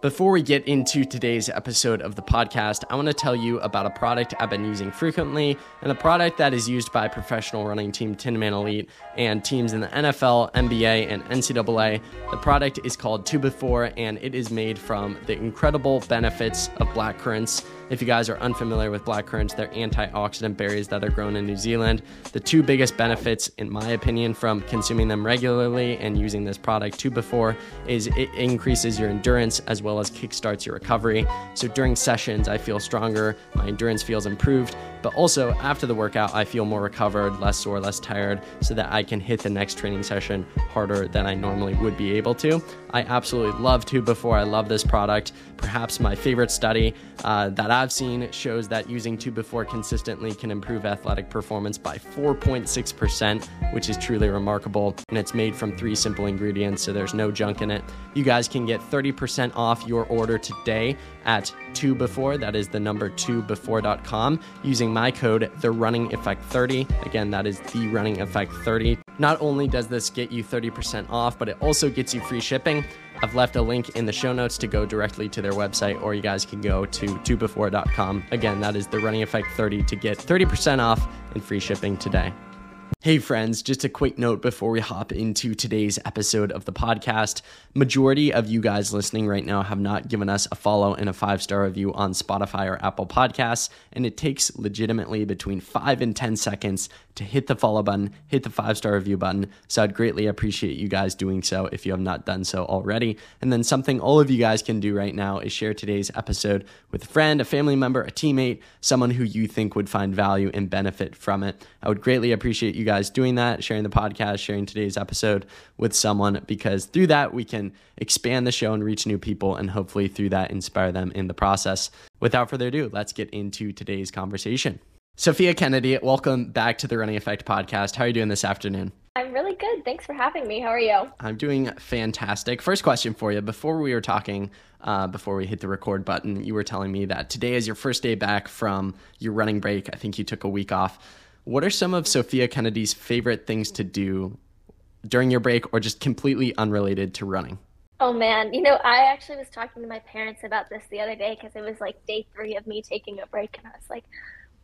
Before we get into today's episode of the podcast, I want to tell you about a product I've been using frequently and a product that is used by professional running team Tinman Elite and teams in the NFL, NBA, and NCAA. The product is called 2Before and it is made from the incredible benefits of black currants. If you guys are unfamiliar with black currants, they're antioxidant berries that are grown in New Zealand. The two biggest benefits, in my opinion, from consuming them regularly and using this product 2Before is it increases your endurance as well as kickstarts your recovery. So during sessions, I feel stronger, my endurance feels improved, but also after the workout, I feel more recovered, less sore, less tired, so that I can hit the next training session harder than I normally would be able to. I absolutely love 2Before. I love this product. Perhaps my favorite study uh, that I've seen shows that using 2Before consistently can improve athletic performance by 4.6%, which is truly remarkable. And it's made from three simple ingredients, so there's no junk in it. You guys can get 30% off your order today at 2Before. That is the number 2before.com using my code, the running effect 30. Again, that is the running effect 30. Not only does this get you 30% off, but it also gets you free shipping. I've left a link in the show notes to go directly to their website, or you guys can go to 2before.com. Again, that is the running effect 30 to get 30% off and free shipping today. Hey friends, just a quick note before we hop into today's episode of the podcast. Majority of you guys listening right now have not given us a follow and a five-star review on Spotify or Apple Podcasts, and it takes legitimately between 5 and 10 seconds to hit the follow button, hit the five-star review button. So I'd greatly appreciate you guys doing so if you have not done so already. And then something all of you guys can do right now is share today's episode with a friend, a family member, a teammate, someone who you think would find value and benefit from it. I would greatly appreciate you guys doing that, sharing the podcast, sharing today's episode with someone, because through that, we can expand the show and reach new people, and hopefully through that, inspire them in the process. Without further ado, let's get into today's conversation. Sophia Kennedy, welcome back to the Running Effect podcast. How are you doing this afternoon? I'm really good. Thanks for having me. How are you? I'm doing fantastic. First question for you. Before we were talking, uh, before we hit the record button, you were telling me that today is your first day back from your running break. I think you took a week off. What are some of Sophia Kennedy's favorite things to do during your break or just completely unrelated to running? Oh man, you know, I actually was talking to my parents about this the other day because it was like day three of me taking a break, and I was like,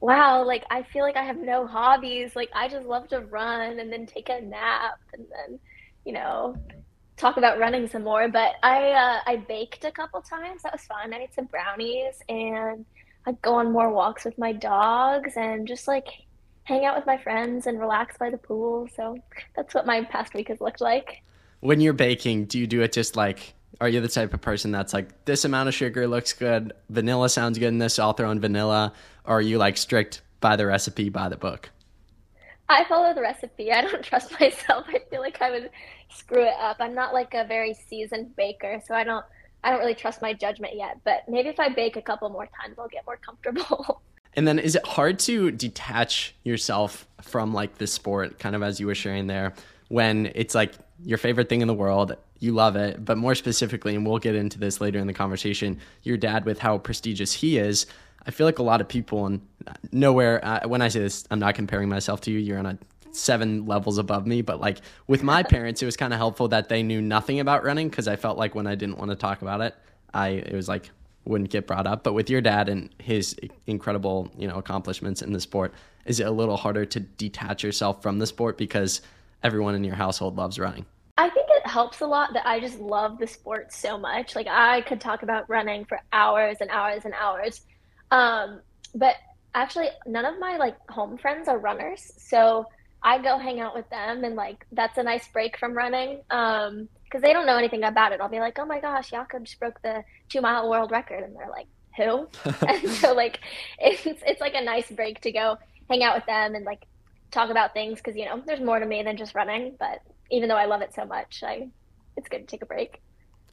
wow, like I feel like I have no hobbies. Like I just love to run and then take a nap and then, you know, talk about running some more. But I uh, I baked a couple times. That was fun. I made some brownies and I'd go on more walks with my dogs and just like hang out with my friends and relax by the pool. So that's what my past week has looked like. When you're baking, do you do it just like, are you the type of person that's like, this amount of sugar looks good, vanilla sounds good in this, I'll throw in vanilla? Or are you like strict by the recipe, by the book? I follow the recipe. I don't trust myself. I feel like I would screw it up. I'm not like a very seasoned baker, so I don't I don't really trust my judgment yet. But maybe if I bake a couple more times, I'll get more comfortable. And then is it hard to detach yourself from like the sport, kind of as you were sharing there, when it's like your favorite thing in the world, you love it, but more specifically, and we'll get into this later in the conversation, your dad with how prestigious he is. I feel like a lot of people, and nowhere, uh, when I say this, I'm not comparing myself to you, you're on a seven levels above me, but like with my parents, it was kind of helpful that they knew nothing about running because I felt like when I didn't want to talk about it, I, it was like, wouldn't get brought up. But with your dad and his incredible, you know, accomplishments in the sport, is it a little harder to detach yourself from the sport because everyone in your household loves running? I think it helps a lot that I just love the sport so much. Like I could talk about running for hours and hours and hours. Um, but actually none of my like home friends are runners. So I go hang out with them and like that's a nice break from running. Um, because they don't know anything about it. I'll be like, oh my gosh, Jakob just broke the two mile world record, and they're like, who? and so like, it's it's like a nice break to go hang out with them and like talk about things because you know there's more to me than just running. But even though I love it so much, I it's good to take a break.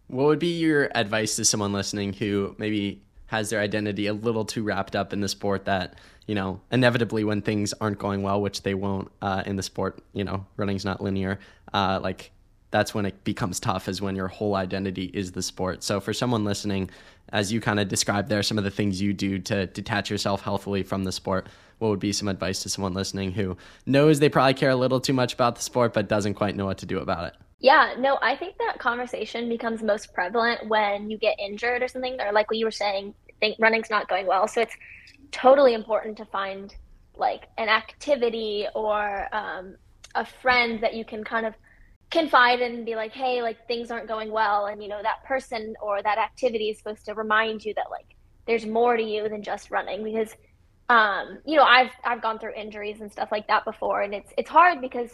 What would be your advice to someone listening who maybe has their identity a little too wrapped up in the sport that you know inevitably when things aren't going well which they won't uh, in the sport you know running's not linear uh, like that's when it becomes tough is when your whole identity is the sport so for someone listening as you kind of described there some of the things you do to detach yourself healthily from the sport what would be some advice to someone listening who knows they probably care a little too much about the sport but doesn't quite know what to do about it Yeah, no, I think that conversation becomes most prevalent when you get injured or something, or like what you were saying, think running's not going well. So it's totally important to find like an activity or um, a friend that you can kind of confide and be like, hey, like things aren't going well. And, you know, that person or that activity is supposed to remind you that like there's more to you than just running because, um, you know, I've, I've gone through injuries and stuff like that before. And it's, it's hard because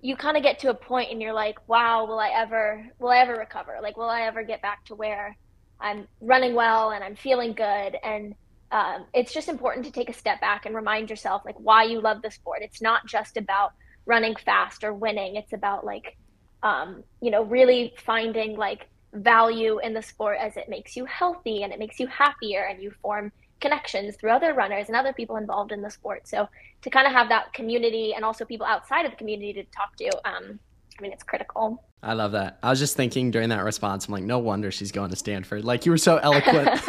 you kind of get to a point and you're like, wow, will I ever, will I ever recover? Like, will I ever get back to where I'm running well and I'm feeling good? And um, it's just important to take a step back and remind yourself like why you love the sport. It's not just about running fast or winning. It's about like, um, you know, really finding like value in the sport as it makes you healthy and it makes you happier and you form connections through other runners and other people involved in the sport. So to kind of have that community and also people outside of the community to talk to, um, I mean, it's critical. I love that. I was just thinking during that response, I'm like, no wonder she's going to Stanford. Like you were so eloquent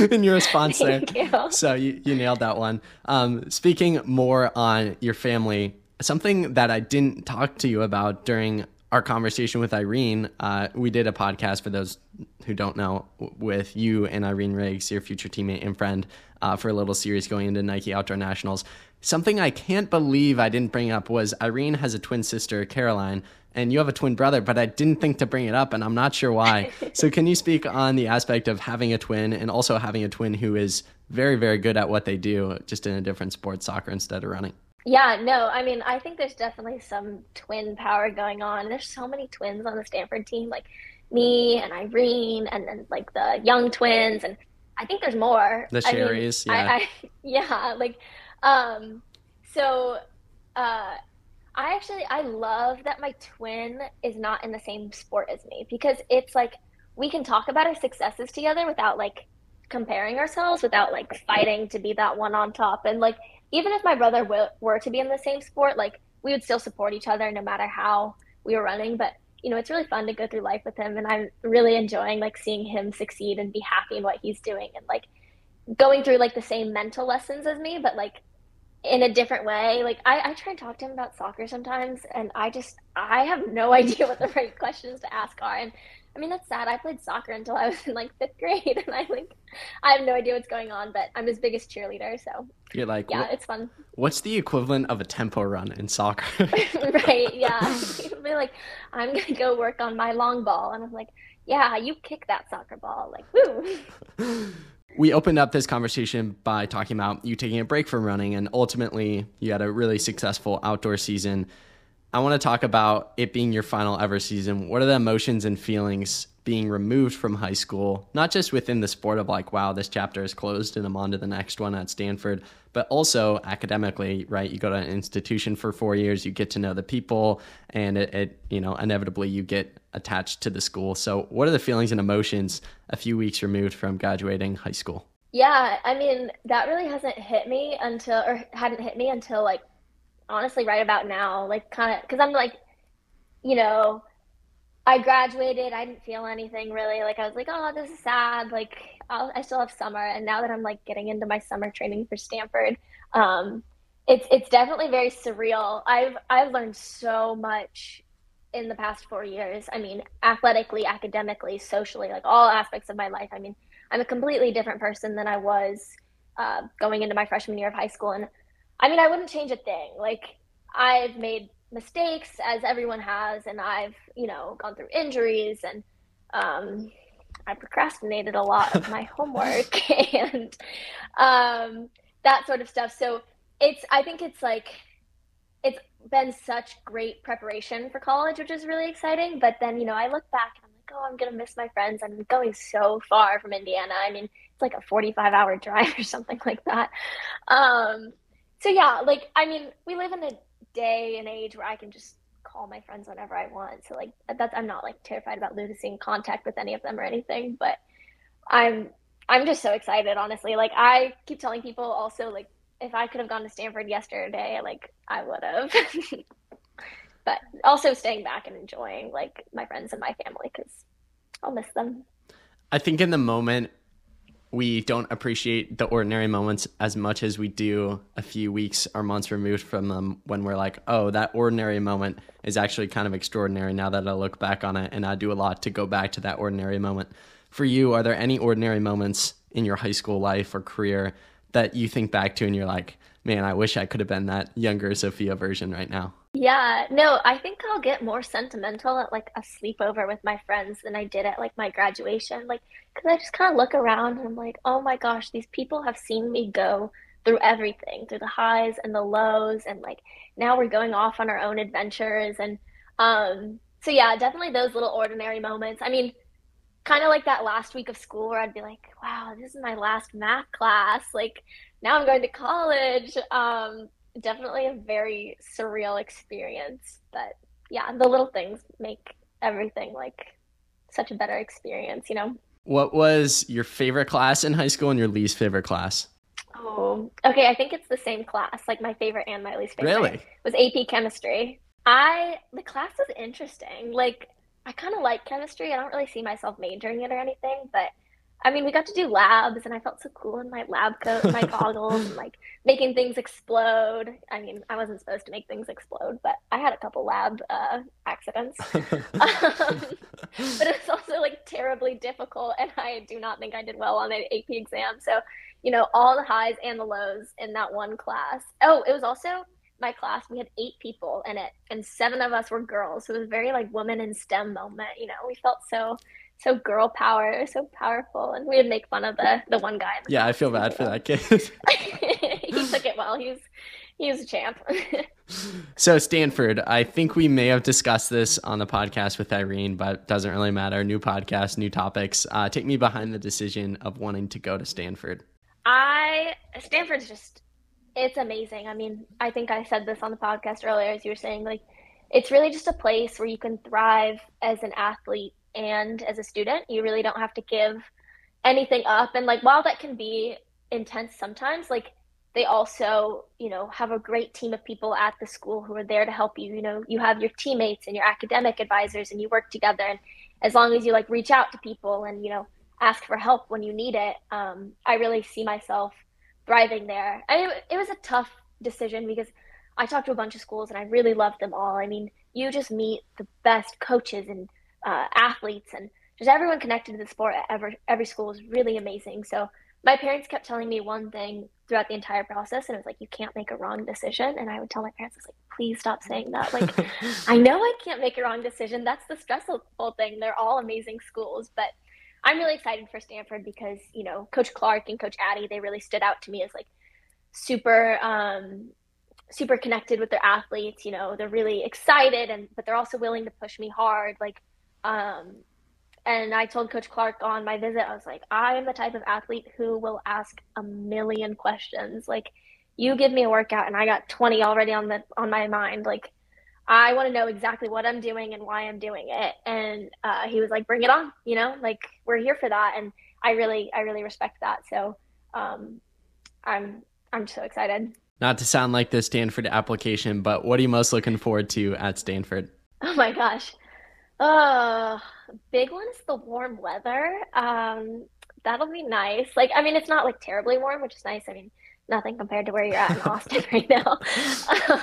in your response there. You. So you, you nailed that one. Um, speaking more on your family, something that I didn't talk to you about during our conversation with Irene, uh, we did a podcast for those who don't know with you and Irene Riggs, your future teammate and friend, uh, for a little series going into Nike Outdoor Nationals. Something I can't believe I didn't bring up was Irene has a twin sister, Caroline, and you have a twin brother, but I didn't think to bring it up, and I'm not sure why. so, can you speak on the aspect of having a twin and also having a twin who is very, very good at what they do, just in a different sport, soccer instead of running? Yeah, no, I mean, I think there's definitely some twin power going on. There's so many twins on the Stanford team, like me and Irene, and then like the young twins, and I think there's more. The Sherrys, I mean, yeah, I, I, yeah, like, um, so, uh, I actually I love that my twin is not in the same sport as me because it's like we can talk about our successes together without like comparing ourselves, without like fighting to be that one on top, and like even if my brother w- were to be in the same sport, like we would still support each other no matter how we were running. But you know, it's really fun to go through life with him, and I'm really enjoying like seeing him succeed and be happy in what he's doing, and like going through like the same mental lessons as me, but like in a different way. Like I, I try and talk to him about soccer sometimes, and I just I have no idea what the right questions to ask are, and I mean, that's sad. I played soccer until I was in like fifth grade, and I like, I have no idea what's going on, but I'm his biggest cheerleader. So you're like, yeah, what, it's fun. What's the equivalent of a tempo run in soccer? right? Yeah. Be like, I'm gonna go work on my long ball, and I'm like, yeah, you kick that soccer ball, like, woo. we opened up this conversation by talking about you taking a break from running, and ultimately, you had a really successful outdoor season. I want to talk about it being your final ever season. What are the emotions and feelings being removed from high school, not just within the sport of like, wow, this chapter is closed and I'm on to the next one at Stanford, but also academically, right? You go to an institution for four years, you get to know the people, and it, it you know, inevitably you get attached to the school. So, what are the feelings and emotions a few weeks removed from graduating high school? Yeah, I mean, that really hasn't hit me until, or hadn't hit me until like honestly right about now, like kind of because I'm like, you know, I graduated, I didn't feel anything really. Like I was like, oh, this is sad. Like I'll, i still have summer, and now that I'm like getting into my summer training for Stanford, um, it's it's definitely very surreal. I've I've learned so much in the past four years. I mean, athletically, academically, socially, like all aspects of my life. I mean, I'm a completely different person than I was uh, going into my freshman year of high school, and I mean, I wouldn't change a thing. Like, I've made mistakes as everyone has, and I've, you know, gone through injuries and um, I procrastinated a lot of my homework and um, that sort of stuff. So it's, I think it's like, it's been such great preparation for college, which is really exciting. But then, you know, I look back and I'm like, oh, I'm going to miss my friends. I'm going so far from Indiana. I mean, it's like a 45 hour drive or something like that. Um, so yeah, like I mean, we live in a day and age where I can just call my friends whenever I want. So like that's I'm not like terrified about losing contact with any of them or anything, but I'm I'm just so excited, honestly. Like I keep telling people also like if I could have gone to Stanford yesterday, like I would have. but also staying back and enjoying like my friends and my family because I'll miss them. I think in the moment we don't appreciate the ordinary moments as much as we do a few weeks or months removed from them when we're like, oh, that ordinary moment is actually kind of extraordinary now that I look back on it. And I do a lot to go back to that ordinary moment. For you, are there any ordinary moments in your high school life or career that you think back to and you're like, man, I wish I could have been that younger Sophia version right now? Yeah, no, I think I'll get more sentimental at like a sleepover with my friends than I did at like my graduation. Like, because I just kind of look around and I'm like, oh my gosh, these people have seen me go through everything, through the highs and the lows, and like now we're going off on our own adventures. And um, so, yeah, definitely those little ordinary moments. I mean, kind of like that last week of school where I'd be like, wow, this is my last math class. Like, now I'm going to college. Um, definitely a very surreal experience. But yeah, the little things make everything like such a better experience, you know? What was your favorite class in high school and your least favorite class? Oh, okay. I think it's the same class. Like my favorite and my least favorite really? was AP chemistry. I the class was interesting. Like I kind of like chemistry. I don't really see myself majoring it or anything, but I mean, we got to do labs, and I felt so cool in my lab coat, my goggles, and like making things explode. I mean, I wasn't supposed to make things explode, but I had a couple lab uh, accidents. um, but it was also like terribly difficult, and I do not think I did well on the AP exam. So, you know, all the highs and the lows in that one class. Oh, it was also my class. We had eight people in it, and seven of us were girls. So it was a very like woman in STEM moment. You know, we felt so so girl power, so powerful, and we would make fun of the the one guy. The yeah, I feel bad for that kid. he took it well. He's he's a champ. so Stanford, I think we may have discussed this on the podcast with Irene, but doesn't really matter. New podcast, new topics. Uh, take me behind the decision of wanting to go to Stanford. I Stanford's just it's amazing. I mean, I think I said this on the podcast earlier, as you were saying, like it's really just a place where you can thrive as an athlete and as a student. You really don't have to give anything up. And like while that can be intense sometimes, like they also, you know, have a great team of people at the school who are there to help you. You know, you have your teammates and your academic advisors and you work together. And as long as you like reach out to people and, you know, ask for help when you need it, um, I really see myself thriving there. I mean, it was a tough decision because I talked to a bunch of schools and I really loved them all. I mean, you just meet the best coaches and uh, athletes and just everyone connected to the sport at every, every school is really amazing. So my parents kept telling me one thing throughout the entire process, and it was like, you can't make a wrong decision. And I would tell my parents, I was like, please stop saying that. Like, I know I can't make a wrong decision. That's the stressful thing. They're all amazing schools, but I'm really excited for Stanford because, you know, Coach Clark and Coach Addy, they really stood out to me as like super um, super connected with their athletes you know they're really excited and but they're also willing to push me hard like um, and I told Coach Clark on my visit, I was like, I am the type of athlete who will ask a million questions. Like, you give me a workout and I got 20 already on the on my mind. Like, I want to know exactly what I'm doing and why I'm doing it. And uh, he was like, bring it on. You know, like we're here for that. And I really, I really respect that. So um, I'm, I'm so excited. Not to sound like the Stanford application, but what are you most looking forward to at Stanford? Oh my gosh. Uh, big one is the warm weather. Um, that'll be nice. Like, I mean, it's not like terribly warm, which is nice. I mean, nothing compared to where you're at in Austin right now.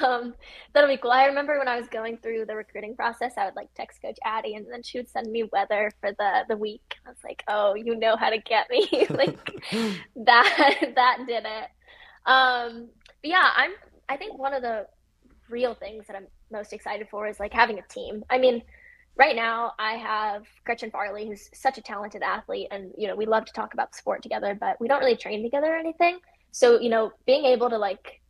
Um, that'll be cool. I remember when I was going through the recruiting process, I would like text Coach Addy, and then she would send me weather for the the week. I was like, oh, you know how to get me. like that that did it. Um, but yeah, I'm. I think one of the real things that I'm most excited for is like having a team. I mean right now I have Gretchen Farley, who's such a talented athlete, and you know we love to talk about sport together, but we don't really train together or anything. So you know, being able to like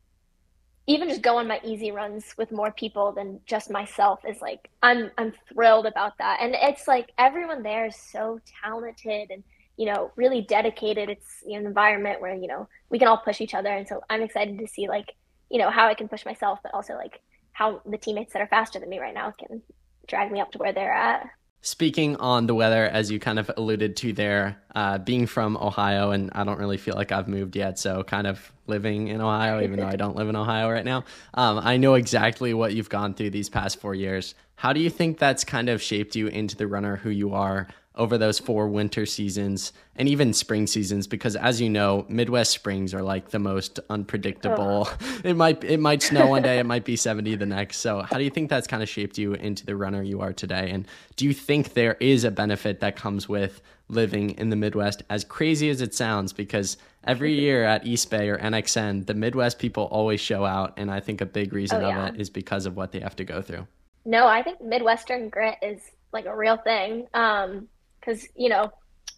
even just go on my easy runs with more people than just myself is like I'm I'm thrilled about that, and it's like everyone there is so talented and you know really dedicated. It's an environment where you know we can all push each other, and so I'm excited to see like you know how I can push myself, but also like how the teammates that are faster than me right now can drag me up to where they're at. Speaking on the weather, as you kind of alluded to there, uh, being from Ohio, and I don't really feel like I've moved yet, so kind of living in Ohio, even though I don't live in Ohio right now, um, I know exactly what you've gone through these past four years. How do you think that's kind of shaped you into the runner who you are over those four winter seasons and even spring seasons because as you know midwest springs are like the most unpredictable. Oh. it might it might snow one day it might be 70 the next. So how do you think that's kind of shaped you into the runner you are today? And do you think there is a benefit that comes with living in the midwest? As crazy as it sounds because every year at Eastbay or nxn the midwest people always show out and i think a big reason oh, yeah. of it is because of what they have to go through. No i think midwestern grit is like a real thing. Um because you know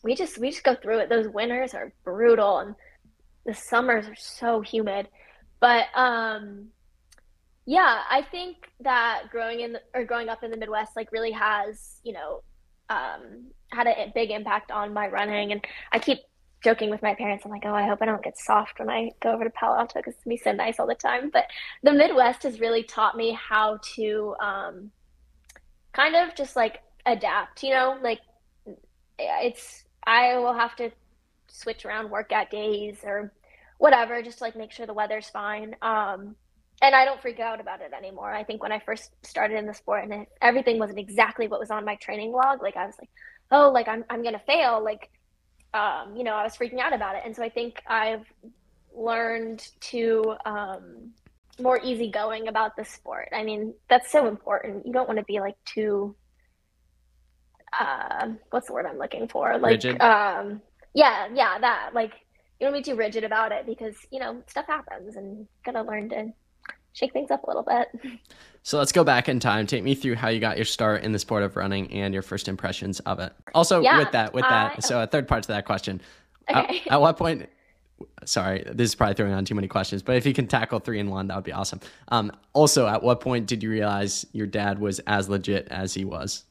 we just we just go through it. Those winters are brutal, and the summers are so humid. But um, yeah, I think that growing in the, or growing up in the Midwest like really has you know um, had a big impact on my running, and I keep joking with my parents. I'm like, oh, I hope I don't get soft when I go over to Palo Alto because it's gonna be so nice all the time. But the Midwest has really taught me how to um, kind of just like adapt. You know, like it's I will have to switch around workout days or whatever, just to like make sure the weather's fine. Um, and I don't freak out about it anymore. I think when I first started in the sport and it, everything wasn't exactly what was on my training log, like I was like, oh, like I'm I'm gonna fail, like, um, you know, I was freaking out about it. And so I think I've learned to um, more easygoing about the sport. I mean, that's so important. You don't want to be like too uh, what's the word I'm looking for? Like, rigid. um, yeah, yeah, that. Like, you don't be too rigid about it because you know stuff happens, and gotta learn to shake things up a little bit. So let's go back in time. Take me through how you got your start in the sport of running and your first impressions of it. Also, yeah, with that, with that, so a third part to that question. Okay. At, at what point? Sorry, this is probably throwing on too many questions, but if you can tackle three in one, that would be awesome. Um, also, at what point did you realize your dad was as legit as he was?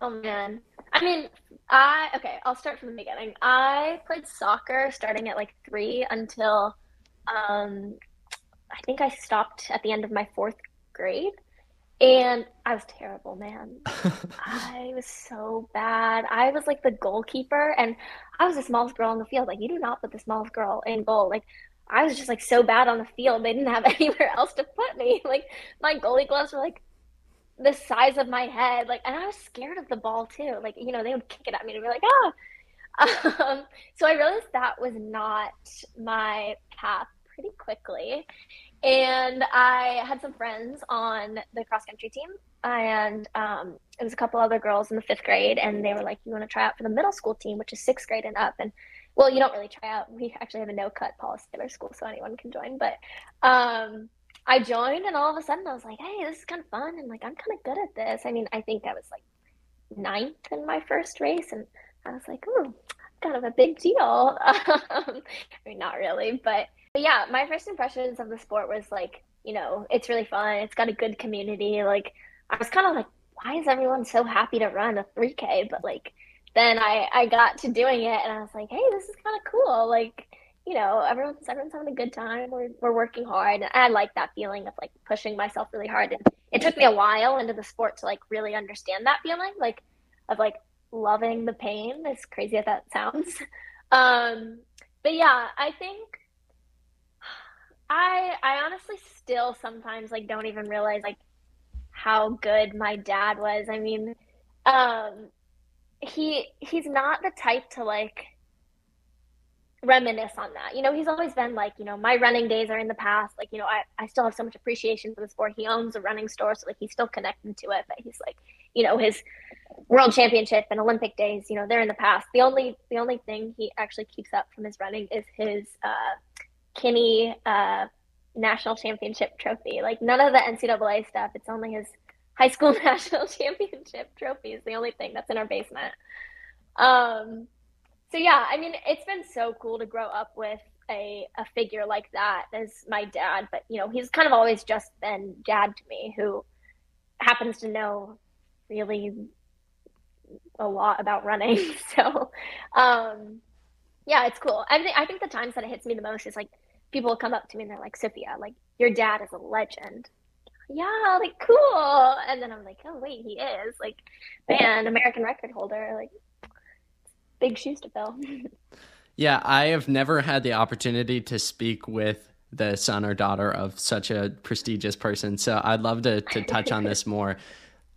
Oh man. I mean, I okay, I'll start from the beginning. I played soccer starting at like 3 until um I think I stopped at the end of my 4th grade. And I was terrible, man. I was so bad. I was like the goalkeeper and I was the smallest girl on the field. Like you do not put the smallest girl in goal. Like I was just like so bad on the field. They didn't have anywhere else to put me. Like my goalie gloves were like the size of my head. Like, and I was scared of the ball too. Like, you know, they would kick it at me and be like, ah. Um, so I realized that was not my path pretty quickly. And I had some friends on the cross country team, and um, it was a couple other girls in the fifth grade, and they were like, "You want to try out for the middle school team, which is sixth grade and up?" And well, you don't really try out. We actually have a no cut policy at our school, so anyone can join. But um, I joined, and all of a sudden I was like, hey, this is kind of fun, and like I'm kind of good at this. I mean, I think I was like ninth in my first race, and I was like, oh, kind of a big deal. Um, I mean, not really, but, but yeah, my first impressions of the sport was like, you know, it's really fun. It's got a good community. Like, I was kind of like, why is everyone so happy to run a 3K? But like, then I I got to doing it, and I was like, hey, this is kind of cool. Like, you know, everyone's everyone's having a good time. We're we're working hard. And I like that feeling of like pushing myself really hard. And it took me a while into the sport to like really understand that feeling, like of like loving the pain. As crazy as that sounds. Um, but yeah, I think I I honestly still sometimes like don't even realize like how good my dad was. I mean, um, he he's not the type to like reminisce on that. You know, he's always been like, you know, my running days are in the past. Like, you know, I, I still have so much appreciation for the sport. He owns a running store, so like he's still connected to it. But he's like, you know, his world championship and Olympic days, you know, they're in the past. The only the only thing he actually keeps up from his running is his uh Kinney uh national championship trophy. Like none of the NCAA stuff. It's only his high school national championship trophy is the only thing that's in our basement. Um so yeah, I mean, it's been so cool to grow up with a, a figure like that as my dad. But you know, he's kind of always just been dad to me, who happens to know really a lot about running. So, um, yeah, it's cool. I think I think the times that it hits me the most is like people come up to me and they're like, Sophia, like your dad is a legend. Yeah, like cool. And then I'm like, oh wait, he is like, man, American record holder. Like big shoes to fill. yeah, I have never had the opportunity to speak with the son or daughter of such a prestigious person. So I'd love to, to touch on this more.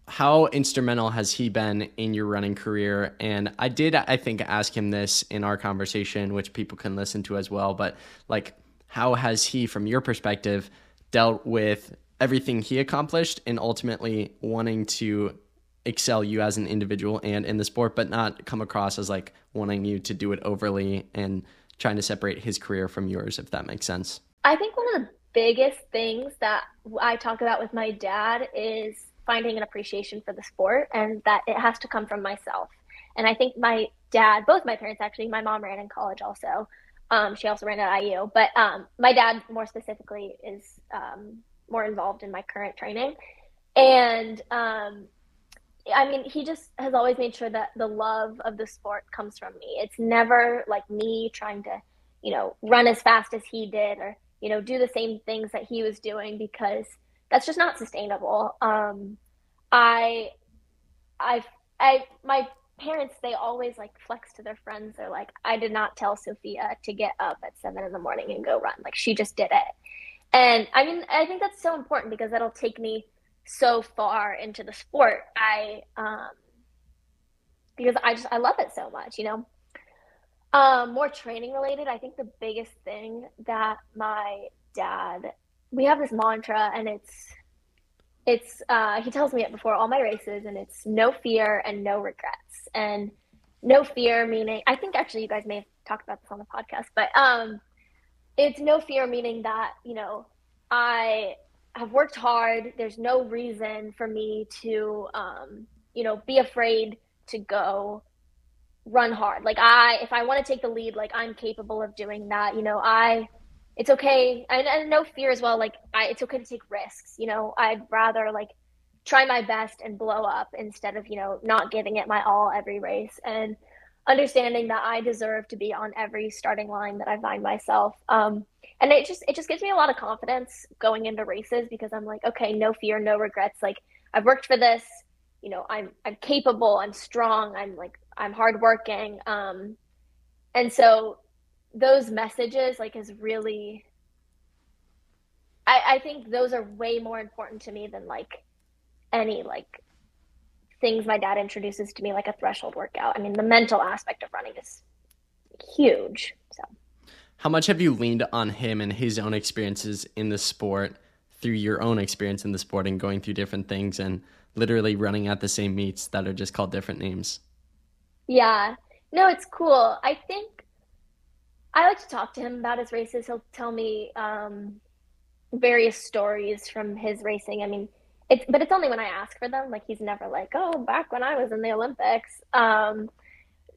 how instrumental has he been in your running career? And I did, I think, ask him this in our conversation, which people can listen to as well. But like, how has he, from your perspective, dealt with everything he accomplished and ultimately wanting to excel you as an individual and in the sport, but not come across as like wanting you to do it overly and trying to separate his career from yours, if that makes sense? I think one of the biggest things that I talk about with my dad is finding an appreciation for the sport and that it has to come from myself. And I think my dad, both my parents actually, my mom ran in college also. Um, she also ran at IU, but um, my dad more specifically is um, more involved in my current training. And um, I mean, he just has always made sure that the love of the sport comes from me. It's never like me trying to, you know, run as fast as he did or, you know, do the same things that he was doing because that's just not sustainable. Um, I, I, I, my parents, they always like flex to their friends. They're like, I did not tell Sophia to get up at seven in the morning and go run. Like she just did it. And I mean, I think that's so important because that'll take me so far into the sport. I, um, because I just, I love it so much, you know? Um, more training related, I think the biggest thing that my dad we have this mantra and it's it's uh, he tells me it before all my races and it's no fear and no regrets and no fear meaning i think actually you guys may have talked about this on the podcast but um it's no fear meaning that you know i have worked hard. There's no reason for me to um you know be afraid to go run hard. Like i if i want to take the lead like i'm capable of doing that you know i it's okay. And, and no fear as well like I, it's okay to take risks you know. I'd rather like try my best and blow up instead of you know not giving it my all every race. And understanding that i deserve to be on every starting line that i find myself. Um, and it just it just gives me a lot of confidence going into races because i'm like okay no fear no regrets. Like i've worked for this you know i'm i'm capable i'm strong i'm like i'm hardworking. Um, and so those messages like is really I, I think those are way more important to me than like any like things my dad introduces to me like a threshold workout. I mean the mental aspect of running is huge. So how much have you leaned on him and his own experiences in the sport through your own experience in the sport and going through different things and literally running at the same meets that are just called different names? Yeah. No, it's cool. I think I like to talk to him about his races. He'll tell me um, various stories from his racing. I mean, it's but it's only when I ask for them. Like he's never like, oh, back when I was in the Olympics. Um,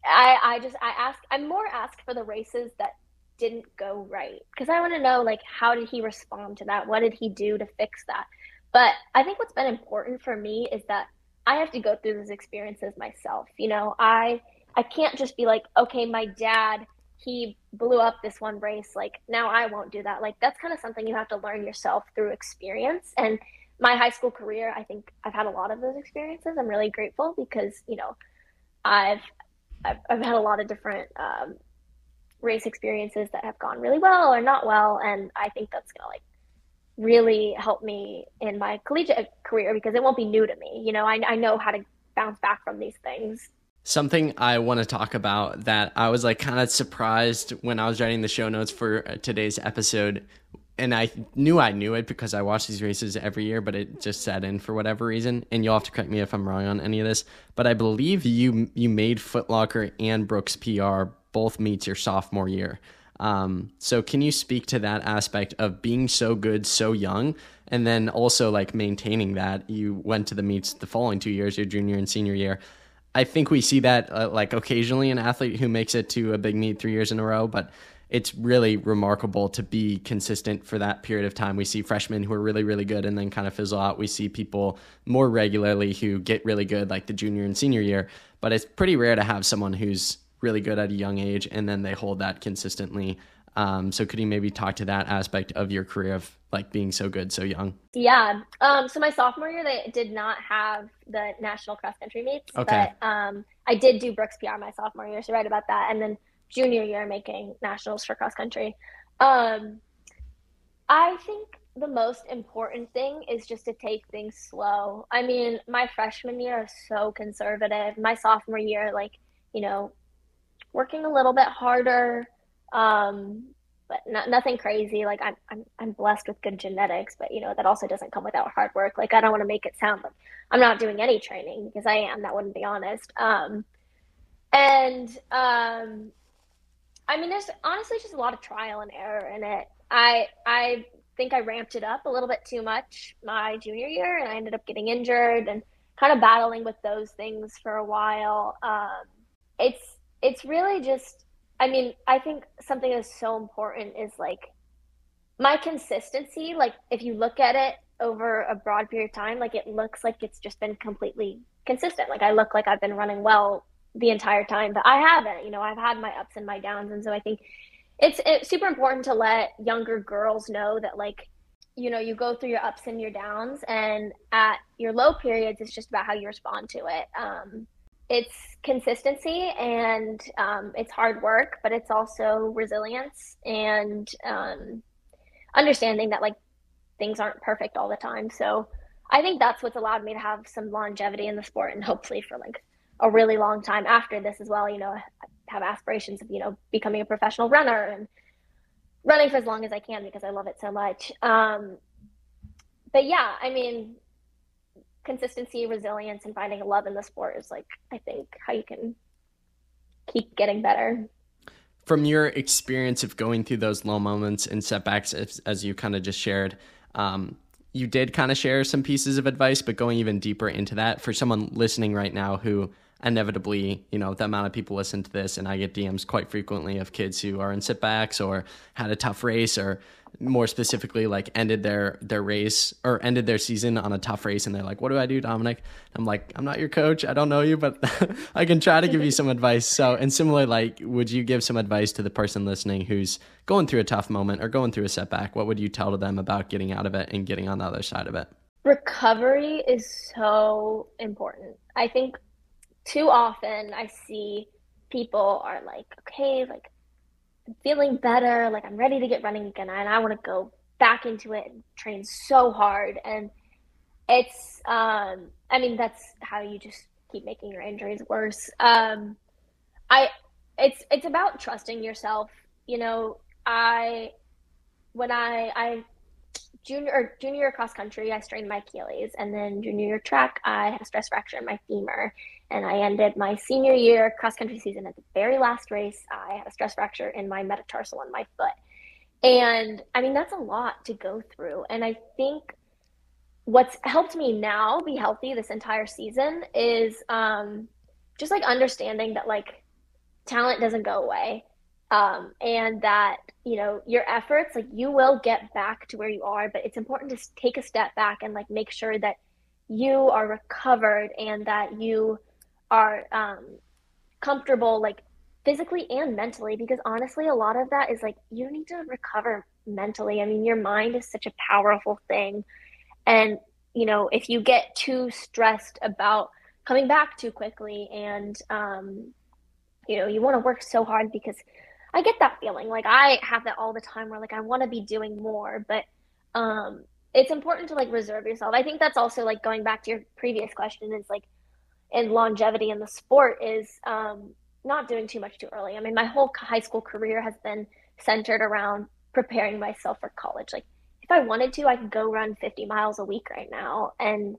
I I just I ask. I'm more asked for the races that didn't go right because I want to know like how did he respond to that? What did he do to fix that? But I think what's been important for me is that I have to go through those experiences myself. You know, I I can't just be like, okay, my dad he blew up this one race like now i won't do that like that's kind of something you have to learn yourself through experience and my high school career i think i've had a lot of those experiences i'm really grateful because you know i've i've, I've had a lot of different um, race experiences that have gone really well or not well and i think that's gonna like really help me in my collegiate career because it won't be new to me you know i, I know how to bounce back from these things Something I want to talk about that I was like kind of surprised when I was writing the show notes for today's episode. And I knew I knew it because I watch these races every year, but it just set in for whatever reason. And you'll have to correct me if I'm wrong on any of this. But I believe you you made Footlocker and Brooks PR both meets your sophomore year. Um, so can you speak to that aspect of being so good so young and then also like maintaining that you went to the meets the following two years your junior and senior year I think we see that uh, like occasionally an athlete who makes it to a big meet three years in a row, but it's really remarkable to be consistent for that period of time. We see freshmen who are really, really good and then kind of fizzle out. We see people more regularly who get really good, like the junior and senior year, but it's pretty rare to have someone who's really good at a young age and then they hold that consistently um, so could you maybe talk to that aspect of your career of like being so good so young? Yeah. Um, so my sophomore year, they did not have the national cross country meets, okay. but um, I did do Brooks PR my sophomore year, so right about that. And then junior year, making nationals for cross country. Um, I think the most important thing is just to take things slow. I mean, my freshman year was so conservative. My sophomore year, like, you know, working a little bit harder, um, but not, nothing crazy. Like I'm, I'm, I'm blessed with good genetics, but you know, that also doesn't come without hard work. Like I don't want to make it sound like I'm not doing any training because I am. That wouldn't be honest. Um, and um, I mean, there's honestly just a lot of trial and error in it. I, I think I ramped it up a little bit too much my junior year, and I ended up getting injured and kind of battling with those things for a while. Um, it's it's really just, I mean, I think something that's so important is like my consistency. Like if you look at it over a broad period of time, like it looks like it's just been completely consistent. Like I look like I've been running well the entire time, but I haven't. You know, I've had my ups and my downs, and so I think it's, it's super important to let younger girls know that like you know you go through your ups and your downs and at your low periods it's just about how you respond to it um, it's consistency and um, it's hard work but it's also resilience and um, understanding that like things aren't perfect all the time so i think that's what's allowed me to have some longevity in the sport and hopefully for like a really long time after this as well you know I have aspirations of you know becoming a professional runner and running for as long as I can because I love it so much. Um, but yeah, I mean, consistency, resilience, and finding love in the sport is like I think how you can keep getting better. From your experience of going through those low moments and setbacks, as, as you kind of just shared, um, you did kind of share some pieces of advice, but going even deeper into that for someone listening right now who inevitably, you know, the amount of people listen to this, and I get DMs quite frequently of kids who are in sitbacks or had a tough race, or more specifically, like ended their their race or ended their season on a tough race, and they're like, "What do I do, Dominic?" I'm like, "I'm not your coach. I don't know you, but I can try to give you some advice." So, and similarly like, would you give some advice to the person listening who's going through a tough moment or going through a setback? What would you tell to them about getting out of it and getting on the other side of it? Recovery is so important. I think too often I see people are like, okay, like I'm feeling better, like I'm ready to get running again, and I want to go back into it and train so hard. And it's, um, I mean, that's how you just keep making your injuries worse. Um, I, it's it's about trusting yourself. You know, I when I I junior or junior cross country, I strained my Achilles, and then junior year track, I had a stress fracture in my femur, and I ended my senior year cross country season at the very last race. I had a stress fracture in my metatarsal on my foot, and I mean that's a lot to go through, and I think what's helped me now be healthy this entire season is um, just like understanding that like talent doesn't go away um, and that you know your efforts like you will get back to where you are but it's important to take a step back and like make sure that you are recovered and that you are um, comfortable like physically and mentally because honestly a lot of that is like you need to recover mentally. I mean your mind is such a powerful thing. And you know if you get too stressed about coming back too quickly and um, you know you want to work so hard because I get that feeling. Like I have that all the time where like I want to be doing more, but um it's important to like reserve yourself. I think that's also like going back to your previous question is like in longevity in the sport is um not doing too much too early. I mean, my whole high school career has been centered around preparing myself for college. Like if I wanted to, I could go run 50 miles a week right now and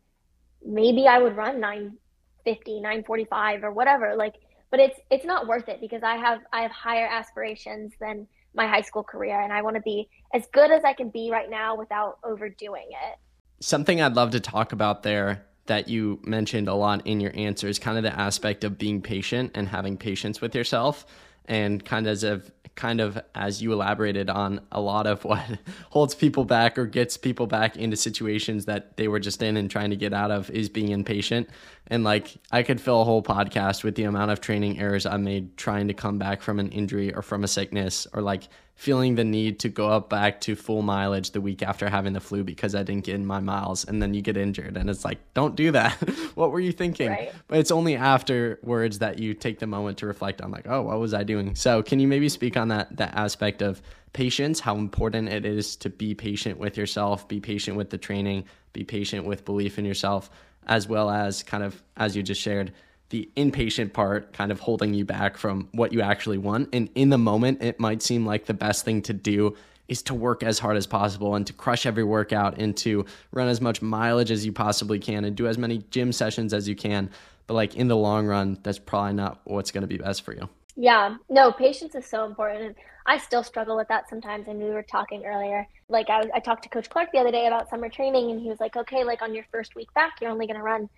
maybe I would run 950, 945 or whatever. Like but it's it's not worth it because I have I have higher aspirations than my high school career and I want to be as good as I can be right now without overdoing it. Something I'd love to talk about there that you mentioned a lot in your answers kind of the aspect of being patient and having patience with yourself and kind of as of kind of as you elaborated on a lot of what holds people back or gets people back into situations that they were just in and trying to get out of is being impatient. And like i could fill a whole podcast with the amount of training errors i made trying to come back from an injury or from a sickness or like feeling the need to go up back to full mileage the week after having the flu because I didn't get in my miles and then you get injured and it's like don't do that. what were you thinking? Right. But it's only afterwards that you take the moment to reflect on like, oh, what was I doing? So can you maybe speak on that that aspect of patience, how important it is to be patient with yourself, be patient with the training, be patient with belief in yourself, as well as kind of as you just shared, the impatient part kind of holding you back from what you actually want. And in the moment, it might seem like the best thing to do is to work as hard as possible and to crush every workout and to run as much mileage as you possibly can and do as many gym sessions as you can. But like in the long run, that's probably not what's going to be best for you. Yeah, no, patience is so important. I still struggle with that sometimes. And we were talking earlier. Like I, I talked to Coach Clark the other day about summer training, and he was like, "Okay, like on your first week back, you're only going to run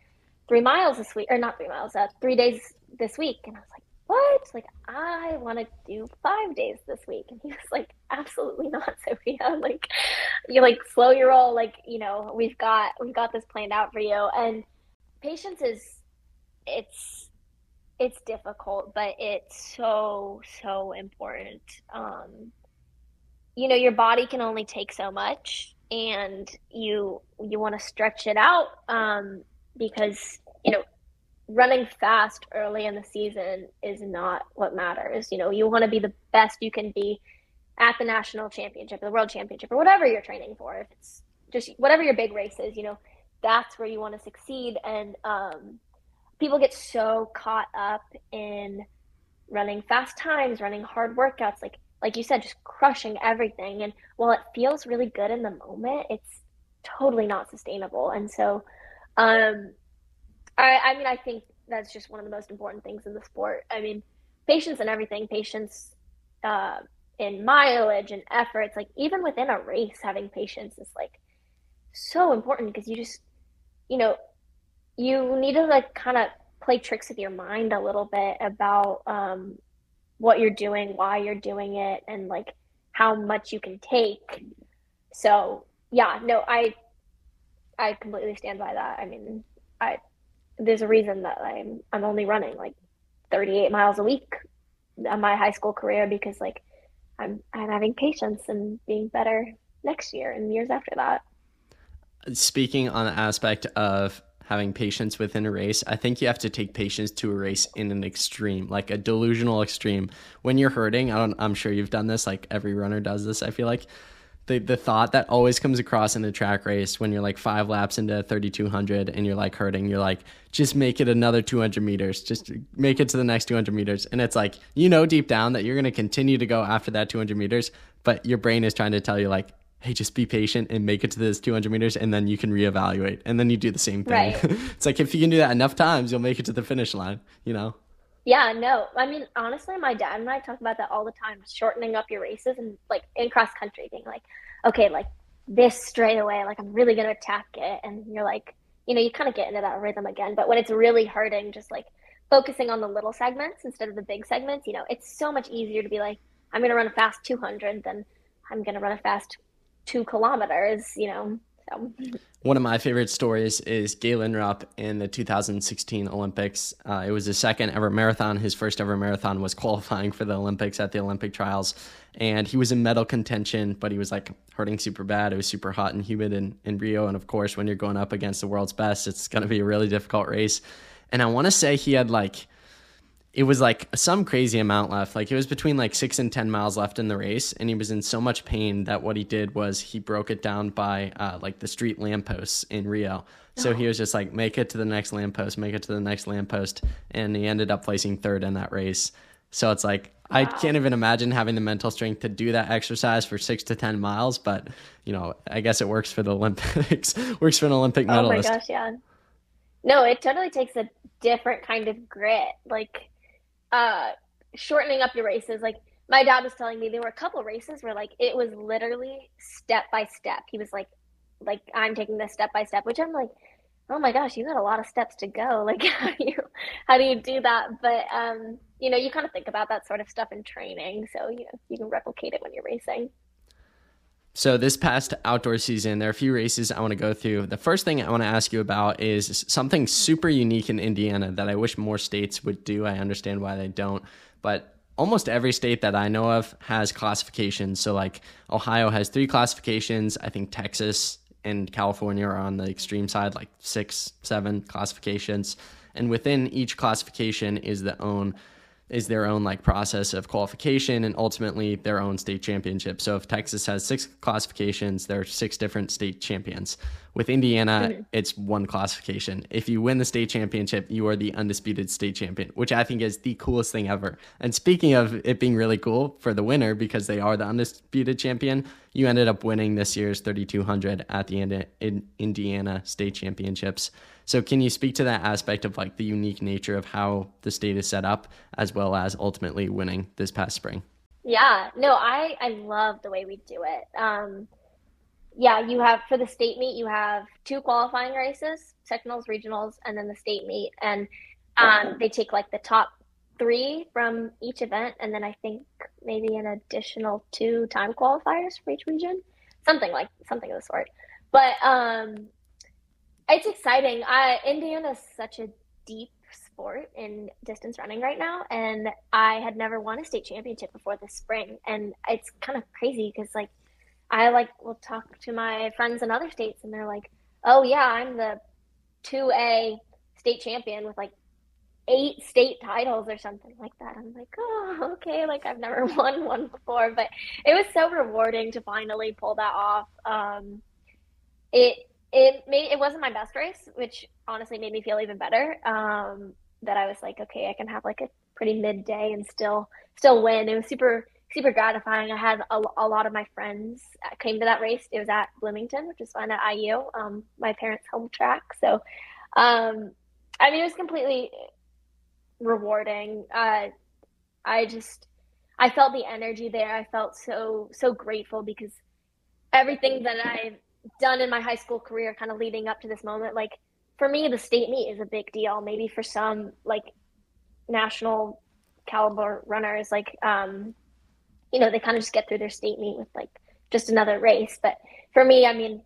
three miles this week, or not three miles, uh, three days this week. And I was like, what? Like, I want to do five days this week. And he was like, absolutely not, Sophia. Like, you like slow your roll. Like, you know, we've got, we've got this planned out for you. And patience is, it's, it's difficult, but it's so, so important. Um, you know, your body can only take so much and you, you want to stretch it out. Um, because you know running fast early in the season is not what matters. You know, you want to be the best you can be at the national championship, the world championship, or whatever you're training for. If it's just whatever your big race is, you know, that's where you want to succeed. And um, people get so caught up in running fast times, running hard workouts, like like you said, just crushing everything. And while it feels really good in the moment, it's totally not sustainable. And so um, I, I mean, I think that's just one of the most important things in the sport. I mean, patience and everything, patience uh, in mileage and efforts, like even within a race, having patience is like so important because you just, you know, you need to like kind of play tricks with your mind a little bit about um, what you're doing, why you're doing it, and like how much you can take. So yeah, no, I I completely stand by that. I mean, I there's a reason that I'm I'm only running like 38 miles a week on my high school career because like I'm I'm having patience and being better next year and years after that. Speaking on the aspect of having patience within a race, I think you have to take patience to a race in an extreme, like a delusional extreme. When you're hurting, I I'm sure you've done this, like every runner does this, I feel like the the thought that always comes across in a track race when you're like five laps into 3200 and you're like hurting you're like just make it another 200 meters just make it to the next 200 meters. And it's like you know deep down that you're going to continue to go after that 200 meters but your brain is trying to tell you like hey just be patient and make it to this 200 meters and then you can reevaluate. And then you do the same thing. Right. it's like if you can do that enough times you'll make it to the finish line you know yeah, no. I mean, honestly, my dad and I talk about that all the time, shortening up your races and like in cross country, being like, okay, like this straight away, like I'm really to attack it. And you're like, you know, you kind of get into that rhythm again. But when it's really hurting, just like focusing on the little segments instead of the big segments, you know, it's so much easier to be like, I'm to run a fast 200 than I'm to run a fast two kilometers, you know. So. One of my favorite stories is Galen Rupp in the 2016 Olympics. Uh, it was his second ever marathon. His first ever marathon was qualifying for the Olympics at the Olympic trials. And he was in medal contention, but he was like hurting super bad. It was super hot and humid in, in Rio. And of course, when you're going up against the world's best, it's going to be a really difficult race. And I want to say he had like it was like some crazy amount left. Like it was between like six and 10 miles left in the race. And he was in so much pain that what he did was he broke it down by uh, like the street lampposts in Rio. So he was just like, make it to the next lamppost, make it to the next lamppost. And he ended up placing third in that race. So it's like, wow. I can't even imagine having the mental strength to do that exercise for six to 10 miles. But, you know, I guess it works for the Olympics, works for an Olympic medalist. Oh my gosh, yeah. No, it totally takes a different kind of grit. Like, uh, shortening up your races. Like my dad was telling me there were a couple races where like it was literally step by step. He was like, like I'm taking this step by step, which I'm like, oh my gosh, you got a lot of steps to go. Like how do you how do you do that? But um, you know, you kind of think about that sort of stuff in training, so you know you can replicate it when you're racing. So this past outdoor season, there are a few races I want to go through. The first thing I want to ask you about is something super unique in Indiana that I wish more states would do. I understand why they don't, but almost every state that I know of has classifications. So like Ohio has three classifications. I think Texas and California are on the extreme side, like six, seven classifications. And within each classification is the own is their own like process of qualification and ultimately their own state championship. So if Texas has six classifications, there are six different state champions. With Indiana, mm-hmm. it's one classification. If you win the state championship, you are the undisputed state champion, which I think is the coolest thing ever. And speaking of it being really cool for the winner because they are the undisputed champion, you ended up winning this year's 3200 at the Indiana State Championships. So can you speak to that aspect of like the unique nature of how the state is set up as well as ultimately winning this past spring? Yeah, no, I I love the way we do it. Um, yeah, you have for the state meet, you have two qualifying races, sectionals, regionals, and then the state meet, and um, they take like the top three from each event, and then I think maybe an additional two time qualifiers for each region, something like something of the sort. But um, it's exciting. I Indiana is such a deep sport in distance running right now, and I had never won a state championship before this spring, and it's kind of crazy because like I like will talk to my friends in other states, and they're like, "Oh yeah, I'm the two A state champion with like eight state titles or something like that." I'm like, "Oh, okay." Like I've never won one before, but it was so rewarding to finally pull that off. Um, it it made it wasn't my best race, which honestly made me feel even better. Um, that I was like, okay, I can have like a pretty midday and still still win. It was super super gratifying. I had a, a lot of my friends came to that race. It was at Bloomington, which is fun at IU, um, my parents' home track. So, um, I mean, it was completely rewarding. Uh, I just I felt the energy there. I felt so so grateful because everything that I've done in my high school career kind of leading up to this moment like for me the state meet is a big deal maybe for some like national caliber runners like um you know they kind of just get through their state meet with like just another race but for me i mean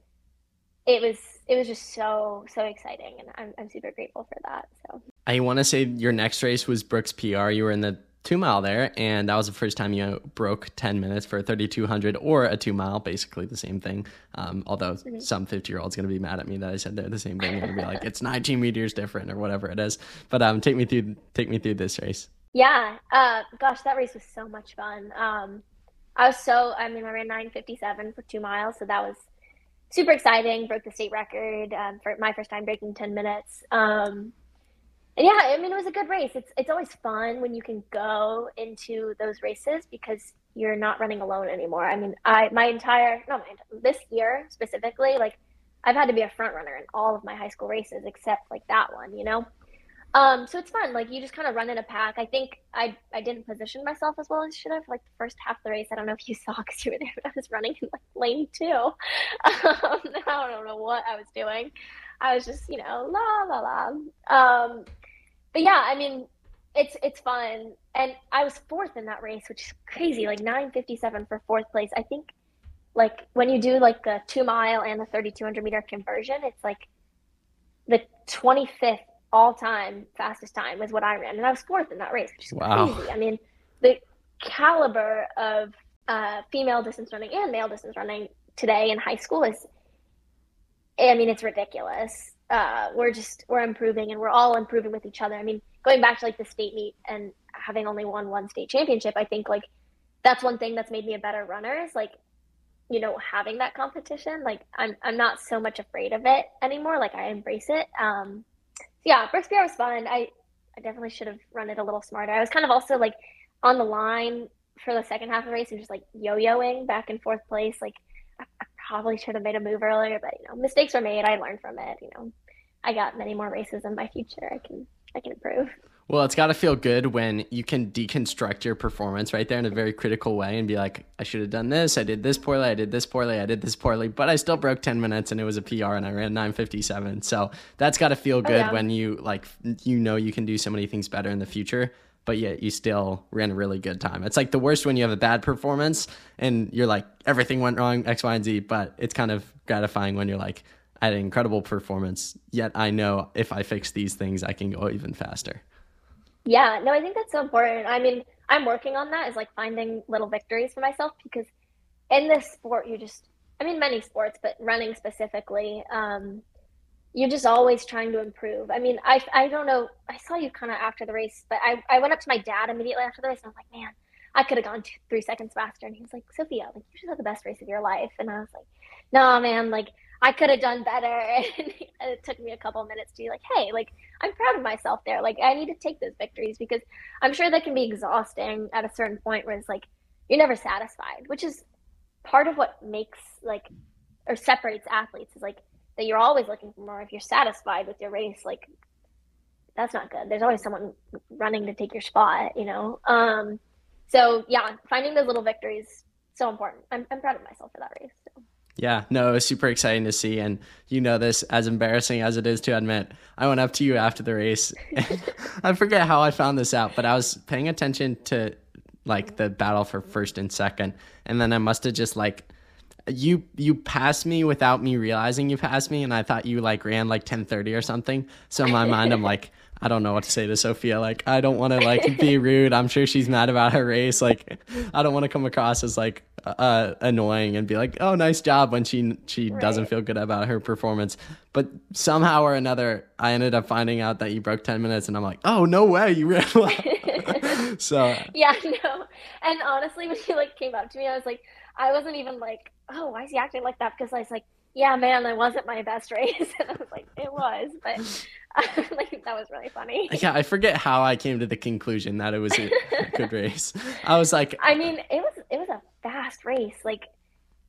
it was it was just so so exciting and i'm, I'm super grateful for that so i want to say your next race was brooks pr you were in the two mile there, and that was the first time you broke 10 minutes for a 3200 or a two mile, basically the same thing. Um, although mm-hmm. some 50 year old's going to be mad at me that I said they're the same thing. To be like, it's 19 meters different or whatever it is. But um, take me through, take me through this race. Yeah. Uh, gosh, that race was so much fun. Um, I was so, I mean, I ran 957 for two miles. So that was super exciting. Broke the state record um, for my first time breaking 10 minutes. Um, yeah, I mean, it was a good race. It's it's always fun when you can go into those races because you're not running alone anymore. I mean, I my entire no, my, this year specifically, like I've had to be a front runner in all of my high school races except like that one, you know. Um, so it's fun. Like you just kind of run in a pack. I think I I didn't position myself as well as I should have. Like the first half of the race, I don't know if you saw because you were there, but I was running in like lane two. Um, I don't know what I was doing. I was just you know la la la. Um, but yeah, I mean, it's it's fun, and I was fourth in that race, which is crazy. Like nine fifty seven for fourth place. I think, like when you do like the two mile and the thirty two hundred meter conversion, it's like the twenty fifth all time fastest time was what I ran, and I was fourth in that race, which is wow. crazy. I mean, the caliber of uh, female distance running and male distance running today in high school is, I mean, it's ridiculous uh, we're just we're improving and we're all improving with each other. I mean, going back to like the state meet and having only won one state championship, I think like that's one thing that's made me a better runner is like you know having that competition. Like I'm I'm not so much afraid of it anymore. Like I embrace it. Um, yeah, Brooks PR was fun. I I definitely should have run it a little smarter. I was kind of also like on the line for the second half of the race and just like yo-yoing back and forth place. Like I, I probably should have made a move earlier, but you know mistakes were made. I learned from it. You know I got many more races in my future. I can I can improve. Well, it's got to feel good when you can deconstruct your performance right there in a very critical way and be like, I should have done this. I did this poorly. I did this poorly. I did this poorly, but I still broke 10 minutes and it was a PR and I ran 957. So that's got to feel oh, good oh, yeah. when you like, you know, you can do so many things better in the future, but yet you still ran a really good time. It's like the worst when you have a bad performance and you're like, everything went wrong, X, Y, and Z, but it's kind of gratifying when you're like, I had an incredible performance, yet I know if I fix these things, I can go even faster. Yeah, no, I think that's so important. I mean, I'm working on that is like finding little victories for myself because in this sport you just I mean many sports, but running specifically, um, you're just always trying to improve. I mean, I, I don't know. I saw you kind of after the race, but I, I went up to my dad immediately after the race and I was like, man, I could have gone two, three seconds faster. And he was like, Sophia, like you should have the best race of your life. And I was like, no, man, like I could have done better. And it took me a couple minutes to be like, hey, like I'm proud of myself there. Like I need to take those victories because I'm sure that can be exhausting at a certain point where it's like you're never satisfied, which is part of what makes like or separates athletes is like that you're always looking for more. If you're satisfied with your race, like that's not good. There's always someone running to take your spot, you know? Um, so yeah, finding those little victories, so important. I'm, I'm proud of myself for that race. Yeah, no, it was super exciting to see. And you know this, as embarrassing as it is to admit, I went up to you after the race. I forget how I found this out, but I was paying attention to like the battle for first and second. And then I must have just like you you passed me without me realizing you passed me and I thought you like ran like 10:30 or something. So in my mind I'm like I don't know what to say to Sophia. Like I don't want to like be rude. I'm sure she's mad about her race. Like I don't want to come across as like uh, annoying and be like, "Oh, nice job" when she she right. doesn't feel good about her performance. But somehow or another, I ended up finding out that you broke 10 minutes and I'm like, "Oh, no way, you ran well." so Yeah, no. And honestly, when you like came up to me, I was like I wasn't even like oh, why is he acting like that? Because I was like, yeah, man, that wasn't my best race. and I was like, it was, but like that was really funny. Yeah, I forget how I came to the conclusion that it was a good race. I was like, I mean, it was it was a fast race. Like,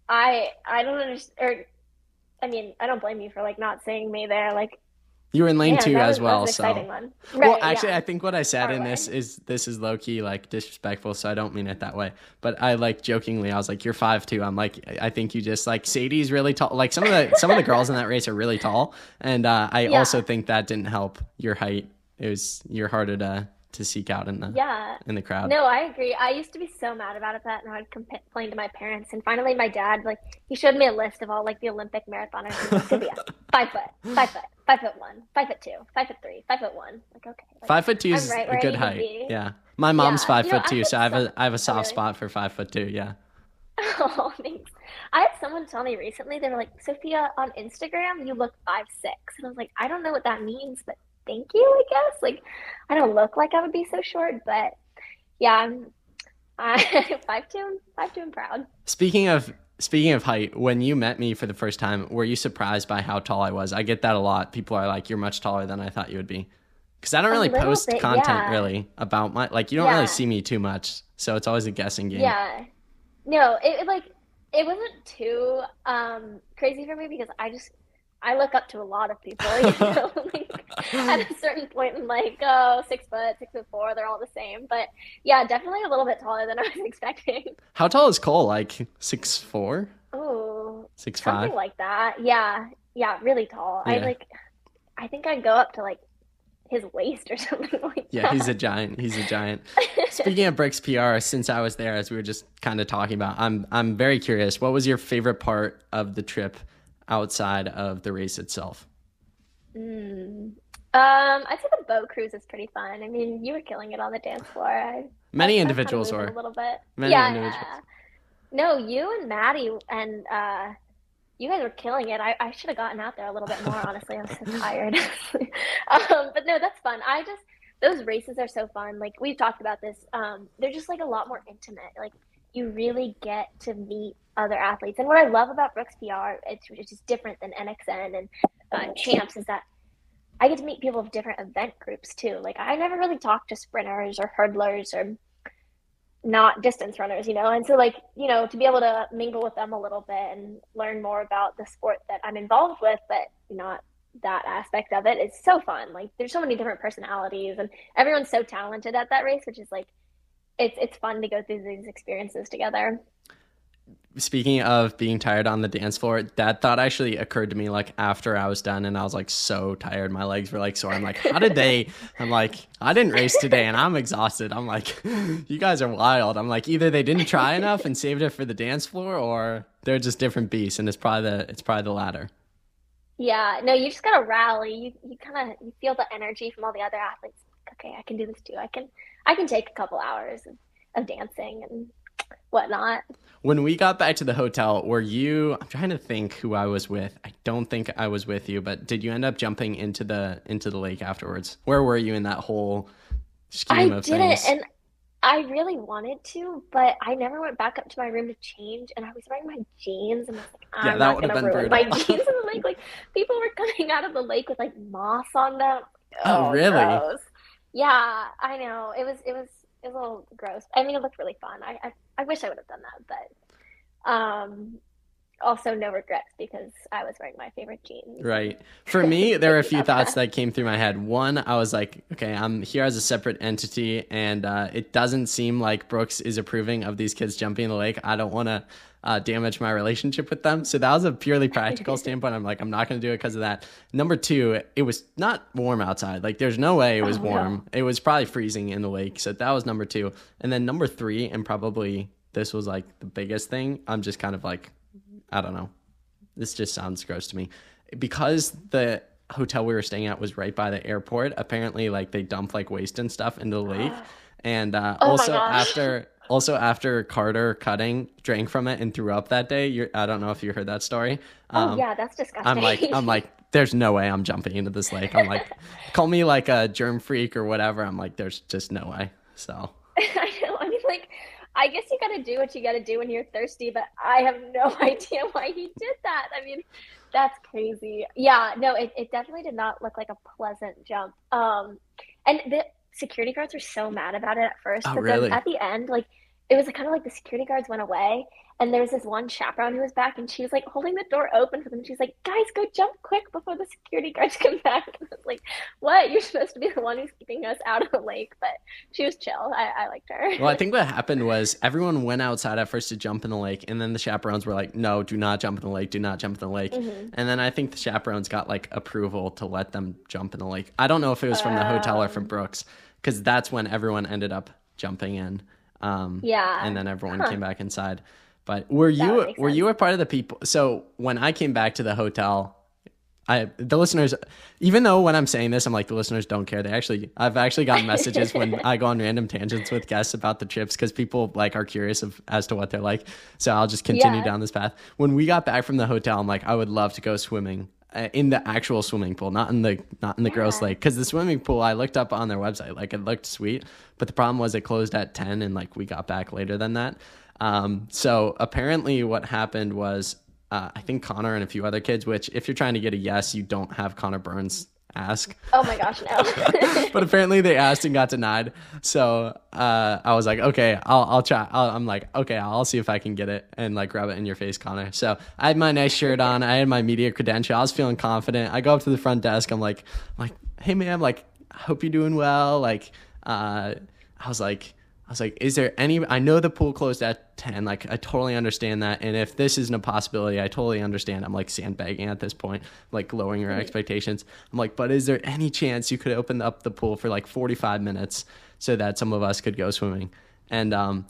I I don't understand. Or, I mean, I don't blame you for like not seeing me there. Like, you were in lane two as well. so, right, well, actually, yeah. I think what I said Far in this is this is low key like disrespectful, so I don't mean it that way. But I like jokingly, I was like, "You're five two. I'm like, I think you just like Sadie's really tall. Like some of the some of the girls in that race are really tall, and uh, I yeah. also think that didn't help your height. It was you're harder to to seek out in the yeah in the crowd. No, I agree. I used to be so mad about it that, and I'd complain to my parents. And finally, my dad like he showed me a list of all like the Olympic marathoners. Like, yeah, five foot, five foot, five foot one, five foot two, five foot three, five foot one. Like okay, like, five foot two is right a good height. Yeah, my mom's yeah. five you foot know, two, so I have a I have a soft really? spot for five foot two. Yeah. Oh, thanks. I had someone tell me recently, they were like, Sophia, on Instagram, you look five six. And I was like, I don't know what that means, but thank you, I guess. Like, I don't look like I would be so short, but yeah, I'm I, five two, five two, and proud. Speaking of speaking of height, when you met me for the first time, were you surprised by how tall I was? I get that a lot. People are like, "You're much taller than I thought you would be," because I don't really post bit, content yeah. really about my like. You don't yeah. really see me too much, so it's always a guessing game. Yeah, no, it, it like it wasn't too um crazy for me because I just I look up to a lot of people. You know, like at a certain point, I'm like, oh, six foot, six foot four, they're all the same. But yeah, definitely a little bit taller than I was expecting. How tall is Cole? Like six four? Oh, six five, something like that. Yeah, yeah, really tall. Yeah. I like, I think I'd go up to like his waist or something like yeah, that. he's a giant. He's a giant. Speaking of Brooks PR, since I was there, as we were just kind of talking about, I'm I'm very curious. What was your favorite part of the trip? Outside of the race itself? Mm. Um, I think the boat cruise is pretty fun. I mean, you were killing it on the dance floor. I, Many I, individuals were a little bit. Many yeah, individuals. Yeah. No, you and Maddie and uh, you guys were killing it. I, I should have gotten out there a little bit more. Honestly, I was so tired. um, but no, that's fun. I just those races are so fun. Like we've talked about this. Um, they're just like a lot more intimate. Like you really get to meet other athletes. And what I love about Brooks PR, it's, it's just different than NXN and uh, Champs, is that I get to meet people of different event groups too. Like I never really talked to sprinters or hurdlers or not distance runners, you know. And so like, you know, to be able to mingle with them a little bit and learn more about the sport that I'm involved with, but not that aspect of it is so fun. Like there's so many different personalities and everyone's so talented at that race, which is like it's it's fun to go through these experiences together speaking of being tired on the dance floor, that thought actually occurred to me like after I was done and I was like so tired. My legs were like sore. I'm like, how did they? I'm like, I didn't race today and I'm exhausted. I'm like, you guys are wild. I'm like, either they didn't try enough and saved it for the dance floor or they're just different beasts and it's probably the it's probably the latter. Yeah, no, you just gotta rally. You you kind of you feel the energy from all the other athletes. Okay, I can do this too. I can I can take a couple hours. of dancing and whatnot. When we got back to the hotel, were you? I'm trying to think who I was with. I don't think I was with you, but did you end up jumping into the into the lake afterwards? Where were you in that whole scheme I of didn't, things? and I really wanted to, but I never went back up to my room to change, and I was wearing my jeans, and I was like, Yeah, I'm that not would have gonna been ruin my jeans in the lake. Like people were coming out of the lake with like moss on them. Oh, oh really? gross. Yeah, I know. It was it was it was a little gross. I mean, it looked really fun. I I, I wish I would have done that, but um, also no regrets because I was wearing my favorite jeans. Right. For me, there were a few thoughts that. that came through my head. One, I was like, okay, I'm here as a separate entity, and uh, it doesn't seem like Brooks is approving of these kids jumping in the lake. I don't want to uh, damage my relationship with them. So that was a purely practical standpoint. I'm like, I'm not going to do it because of that. Number two, it was not warm outside. Like, there's no way it was Oh, no. warm. It was probably freezing in the lake. So that was number two. And then number three, and probably this was like the biggest thing, I'm just kind of like, I don't know. This just sounds gross to me. Because the hotel we were staying at was right by the airport apparently like they dump like waste and stuff into the lake. And uh, Oh also after also after carter cutting drank from it and threw up that day i don't know if you heard that story. Oh yeah, that's disgusting. i'm like i'm like there's no way i'm jumping into this lake. I'm like call me like a germ freak or whatever. I'm like there's just no way. So. I know. I mean, like, I guess you got to do what you got to do when you're thirsty, but I have no idea why he did that. I mean, that's crazy. Yeah, no, it, it definitely did not look like a pleasant jump. Um, and the security guards were so mad about it at first, Oh, but really? then at the end, like, it was kind of like the security guards went away, and there was this one chaperone who was back, and she was like holding the door open for them. She's like, "Guys, go jump quick before the security guards come back." And I was like, "What? You're supposed to be the one who's keeping us out of the lake." But she was chill. I, I liked her. Well, I think what happened was everyone went outside at first to jump in the lake, and then the chaperones were like, "No, do not jump in the lake. Do not jump in the lake." Mhm. And then I think the chaperones got like approval to let them jump in the lake. I don't know if it was from the hotel or from Um. Brooks, because that's when everyone ended up jumping in. Um, Yeah. and then everyone Huh. came back inside. But were you were you a part of the people? So when I came back to the hotel, I the listeners, even though when I'm saying this, I'm like the listeners don't care. They actually, I've actually gotten messages when I go on random tangents with guests about the trips because people like are curious of as to what they're like. So I'll just continue Yeah. down this path. When we got back from the hotel, I'm like, I would love to go swimming uh, in the actual swimming pool, not in the not in the gross Yeah. lake. Because the swimming pool, I looked up on their website, like it looked sweet, but the problem was it closed at ten, and like we got back later than that. Um, so apparently, what happened was uh, I think Connor and a few other kids. Which, if you're trying to get a yes, you don't have Connor Burns ask. Oh my gosh, no. but apparently they asked and got denied. So uh, I was like, okay, I'll I'll try. I'll, I'm like, okay, I'll see if I can get it and like rub it in your face, Connor. So I had my nice shirt on. I had my media credential. I was feeling confident. I go up to the front desk. I'm like, I'm like, hey man, like, I hope you're doing well. Like, uh, I was like. I was like, is there any? I know the pool closed at 10. Like, I totally understand that. And if this isn't a possibility, I totally understand. I'm like sandbagging at this point, like lowering your expectations. I'm like, but is there any chance you could open up the pool for like 45 minutes so that some of us could go swimming? And um,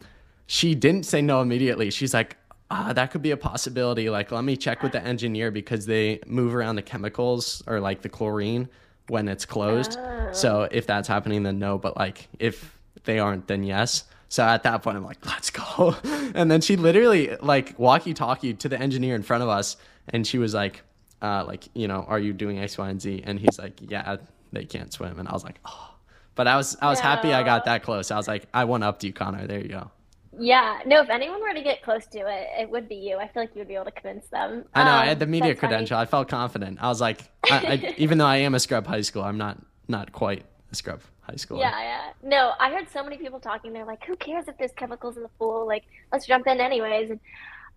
she didn't say no immediately. She's like, ah, that could be a possibility. Like, let me check with the engineer because they move around the chemicals or like the chlorine when it's closed. So if that's happening, then no. But like, if they aren't, then yes. So at that point, I'm like, let's go. And then she literally like walkie talkie to the engineer in front of us, and she was like, uh, like you know, are you doing X, Y, and Z? And he's like, yeah, they can't swim. And I was like, oh. But I was I was happy I got that close. I was like, I went up to you, Connor. There you go. Yeah, no, if anyone were to get close to it, it would be you. I feel like you would be able to convince them. I know I Um, had the media that's funny. credential. I felt confident. I was like, I, I, even though I am a scrub high school, I'm not not quite a scrub high schooler. Yeah, yeah. No, I heard so many people talking. They're like, "Who cares if there's chemicals in the pool? Like, let's jump in anyways." And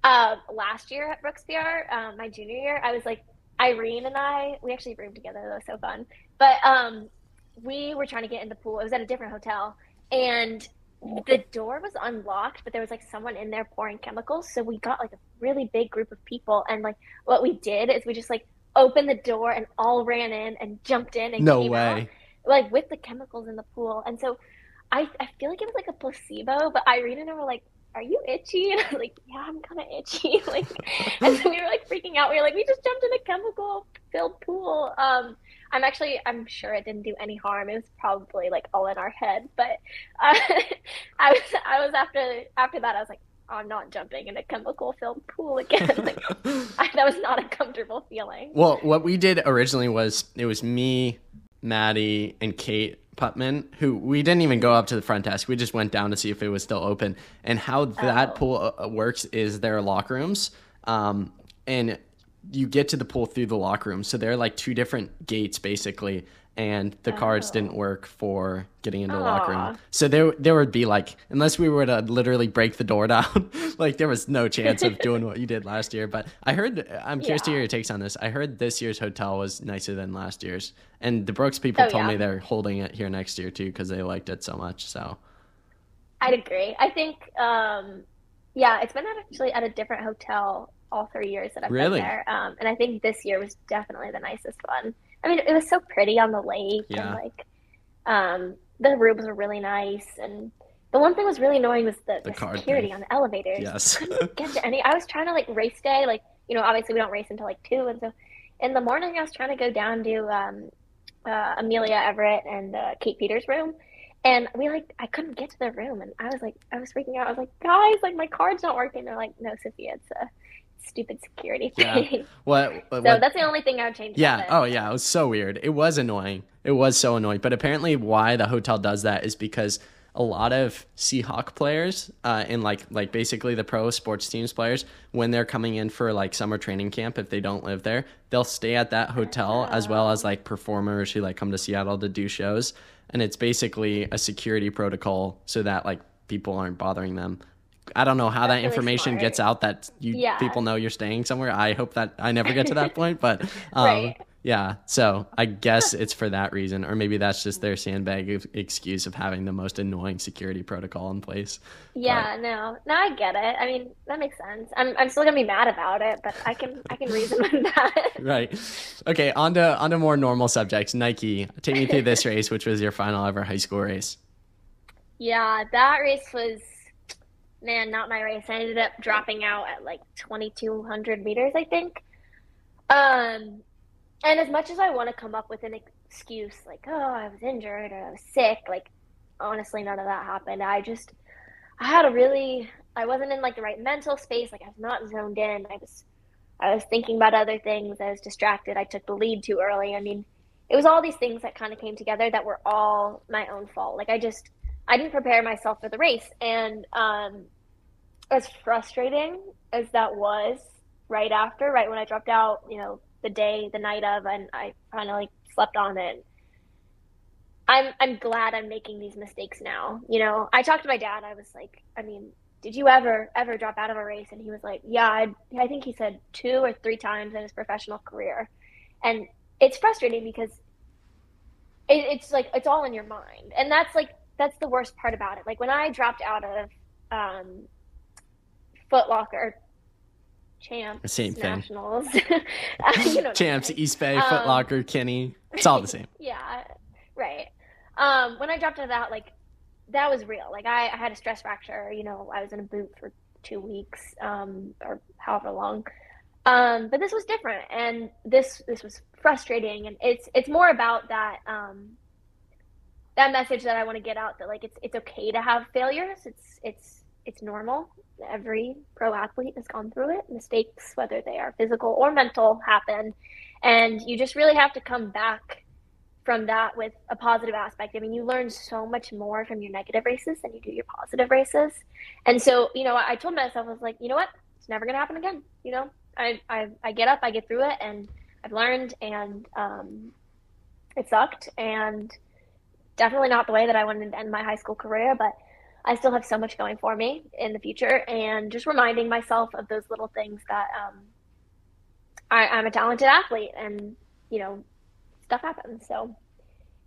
uh, last year at Brooks PR, um, my junior year, I was like, Irene and I, we actually roomed together. That was so fun. But um, we were trying to get in the pool. It was at a different hotel, and the door was unlocked, but there was like someone in there pouring chemicals. So we got like a really big group of people, and like what we did is we just like opened the door and all ran in and jumped in and No came out way. Like with the chemicals in the pool. And so I, I feel like it was like a placebo, but Irene and I were like, "Are you itchy?" And I was like, "Yeah, I'm kind of itchy." Like, and so we were like freaking out. We were like, "We just jumped in a chemical filled pool." Um, I'm actually, I'm sure it didn't do any harm. It was probably like all in our head, but uh, I was, I was after after that, I was like, I'm not jumping in a chemical filled pool again. like, I, that was not a comfortable feeling. Well, what we did originally was it was me, Maddie, and Kate Putman, who we didn't even go up to the front desk. We just went down to see if it was still open. And how that Oh. pool uh, works is there are locker rooms, um, and you get to the pool through the locker room. So there are like two different gates basically, and the cards Oh. didn't work for getting into the locker room. So there there would be like unless we were to literally break the door down, like there was no chance of doing what you did last year. But I heard I'm curious to hear your takes on this. I heard this year's hotel was nicer than last year's, and the Brooks people Oh, told yeah. me they're holding it here next year too because they liked it so much. So I'd agree. I think, um, yeah, it's been actually at a different hotel all three years that I've Really? been there. Um, and I think this year was definitely the nicest one. I mean, it was so pretty on the lake Yeah. and like, um, the rooms were really nice. And the one thing was really annoying was the, The the, security thing. on the elevators. yes, Get to any, I was trying to like race day, like, you know, obviously we don't race until like two. And so in the morning, I was trying to go down to, um, uh, Amelia Everett and uh, Kate Peters' room. And we like, I couldn't get to the room, and I was like, I was freaking out. I was like, guys, like my card's not working. They're like, no, Sophia, it's a stupid security Yeah. thing. what what, so what that's the only thing I would change. Yeah. Oh, yeah. It was so weird. It was annoying. It was so annoying. But apparently, why the hotel does that is because a lot of Seahawk players, uh, and like like basically the pro sports teams players, when they're coming in for like summer training camp, if they don't live there, they'll stay at that hotel as well as like performers who like come to Seattle to do shows. And it's basically a security protocol so that like people aren't bothering them. I don't know how That's that really information smart. gets out that you Yeah. people know you're staying somewhere. I hope that I never get to that point, but um, Right. yeah. So I guess it's for that reason, or maybe that's just their sandbag ex- excuse of having the most annoying security protocol in place. Yeah, no, no, I get it. I mean, that makes sense. I'm, I'm still gonna be mad about it, but I can, I can reason with that. Right. Okay. On to on to more normal subjects. Nike. Take me through this race, which was your final ever high school race. Yeah, that race was, man, not my race. I ended up dropping out at like 2,200 meters, I think. Um, and as much as I want to come up with an excuse, like, oh, I was injured or I was sick, like, honestly, none of that happened. I just, I had a really, I wasn't in like the right mental space. Like, I was not zoned in. I was, I was thinking about other things. I was distracted. I took the lead too early. I mean, it was all these things that kind of came together that were all my own fault. Like, I just, I didn't prepare myself for the race. And um, as frustrating as that was right after, right when I dropped out, you know, the day, the night of, and I finally slept on it. I'm I'm glad I'm making these mistakes now. You know, I talked to my dad. I was like, I mean, did you ever ever drop out of a race? And he was like, Yeah, I, I think he said two or three times in his professional career, and it's frustrating because it, it's like it's all in your mind, and that's like that's the worst part about it. Like when I dropped out of um, Foot Locker, champs, Same thing. nationals, you know what I'm Champs. Eastbay, Um, Foot Locker, Kinney. It's all the same. yeah, right. Um, when I dropped out of that, like that was real. Like I, I had a stress fracture. You know, I was in a boot for two weeks, um, or however long. Um, but this was different, and this this was frustrating, and it's it's more about that um, that message that I want to get out that like it's it's okay to have failures. It's it's it's normal. Every pro athlete has gone through it. Mistakes, whether they are physical or mental, happen, and you just really have to come back from that with a positive aspect. I mean, you learn so much more from your negative races than you do your positive races. And so, you know, I told myself, I was like, you know what? It's never going to happen again. You know, I, I, I get up, I get through it, and I've learned, and um, it sucked. And definitely not the way that I wanted to end my high school career, but I still have so much going for me in the future. And just reminding myself of those little things that um, I, I'm a talented athlete and, you know, stuff happens. So,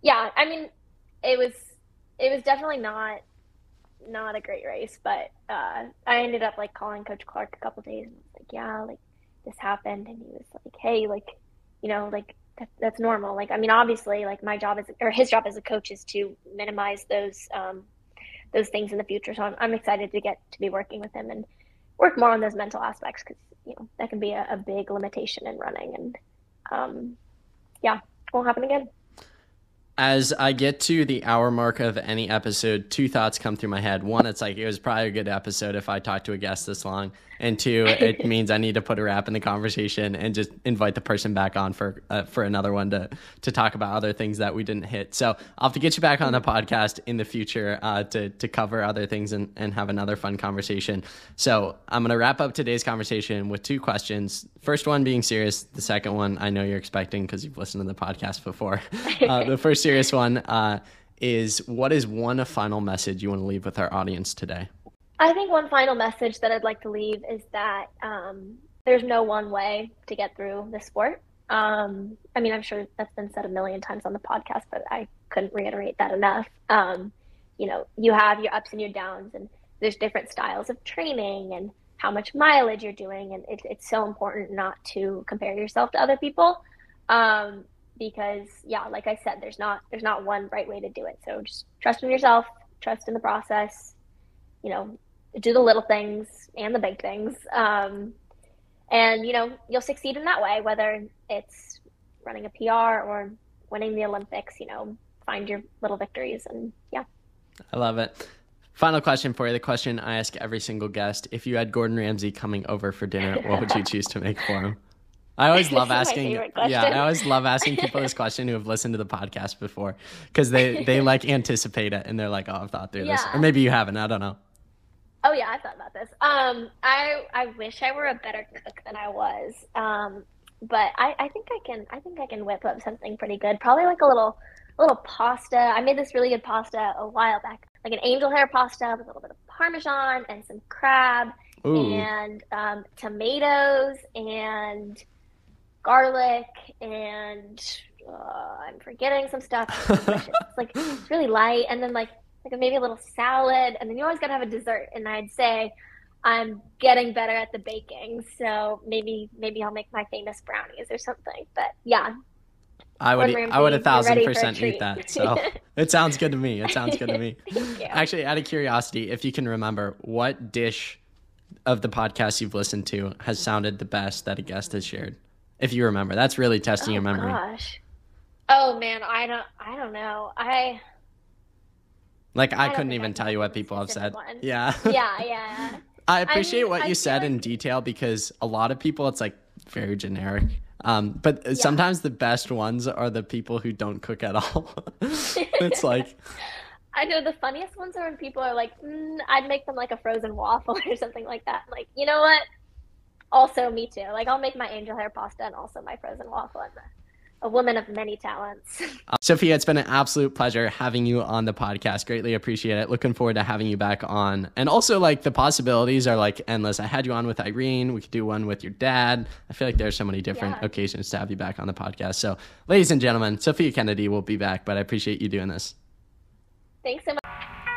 yeah, I mean, it was it was definitely not not a great race, but uh, I ended up like calling Coach Clark a couple days and was like, yeah, like this happened, and he was like, hey, like, you know, like that, that's normal. Like, I mean, obviously, like my job is or his job as a coach is to minimize those um, those things in the future. So I'm, I'm excited to get to be working with him and work more on those mental aspects because you know that can be a, a, big limitation in running and um, yeah, won't happen again. As I get to the hour mark of any episode, two thoughts come through my head. One, it's like it was probably a good episode if I talked to a guest this long and two, it means I need to put a wrap in the conversation and just invite the person back on for uh, for another one to to talk about other things that we didn't hit. So I'll have to get you back on the podcast in the future uh, to to cover other things and and have another fun conversation. So I'm gonna wrap up today's conversation with two questions. First one being serious. The second one I know you're expecting because you've listened to the podcast before. Uh, the first serious one uh, is what is one final message you want to leave with our audience today? I think one final message that I'd like to leave is that um, there's no one way to get through the sport. Um, I mean, I'm sure that's been said a million times on the podcast, but I couldn't reiterate that enough. Um, you know, you have your ups and your downs, and there's different styles of training and how much mileage you're doing, and it, it's so important not to compare yourself to other people. Um, because yeah, like I said, there's not there's not one right way to do it. So just trust in yourself, trust in the process. You know, do the little things and the big things. Um, and, you know, you'll succeed in that way, whether it's running a PR or winning the Olympics, you know, find your little victories. And yeah. I love it. Final question for you. The question I ask every single guest if you had Gordon Ramsay coming over for dinner, what would you choose to make for him? I always love asking. Yeah, I always love asking people this question who have listened to the podcast before because they they like anticipate it and they're like, "Oh, I've thought through yeah. this," or maybe you haven't. I don't know. Oh yeah, I thought about this. Um, I I wish I were a better cook than I was. Um, but I, I think I can I think I can whip up something pretty good. Probably like a little a little pasta. I made this really good pasta a while back, like an angel hair pasta with a little bit of parmesan and some crab Ooh. and um, tomatoes and garlic and uh, I'm forgetting some stuff. It's, it's like it's really light, and then like like maybe a little salad, and then you always got to have a dessert. And I'd say I'm getting better at the baking, so maybe maybe I'll make my famous brownies or something. But yeah. I would I would a thousand percent a eat that. So it sounds good to me. It sounds good to me. Actually, out of curiosity, if you can remember, what dish of the podcast you've listened to has sounded the best that a guest has shared? If you remember, that's really testing oh, your memory. Gosh. Oh man, I don't I don't know. I like I, I couldn't even tell you what people have said. One. Yeah. Yeah, yeah. I appreciate I mean, what you said like... in detail because a lot of people it's like very generic. Um, but yeah. sometimes the best ones are the people who don't cook at all. it's like I know the funniest ones are when people are like, mm, I'd make them like a frozen waffle or something like that. Like, you know what? Also, me too. Like, I'll make my angel hair pasta and also my frozen waffle and a woman of many talents. Sophia, it's been an absolute pleasure having you on the podcast. Greatly appreciate it. Looking forward to having you back on. And also, like, the possibilities are like endless. I had you on with Irene. We could do one with your dad. I feel like there's so many different yeah. occasions to have you back on the podcast. So, ladies and gentlemen, Sophia Kennedy will be back, but I appreciate you doing this. Thanks so much.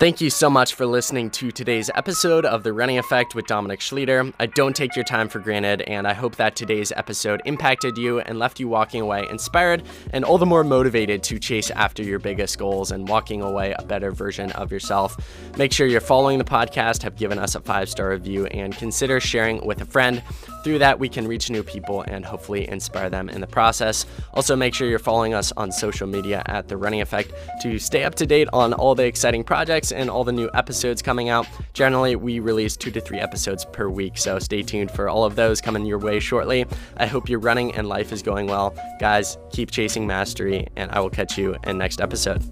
Thank you so much for listening to today's episode of The Running Effect with Dominic Schlueter. I don't take your time for granted, and I hope that today's episode impacted you and left you walking away inspired and all the more motivated to chase after your biggest goals and walking away a better version of yourself. Make sure you're following the podcast, have given us a five star review, and consider sharing with a friend. Through that, we can reach new people and hopefully inspire them in the process. Also, make sure you're following us on social media at The Running Effect to stay up to date on all the exciting projects and all the new episodes coming out. Generally, we release two to three episodes per week, so stay tuned for all of those coming your way shortly. I hope your running and life is going well. Guys, keep chasing mastery, and I will catch you in next episode.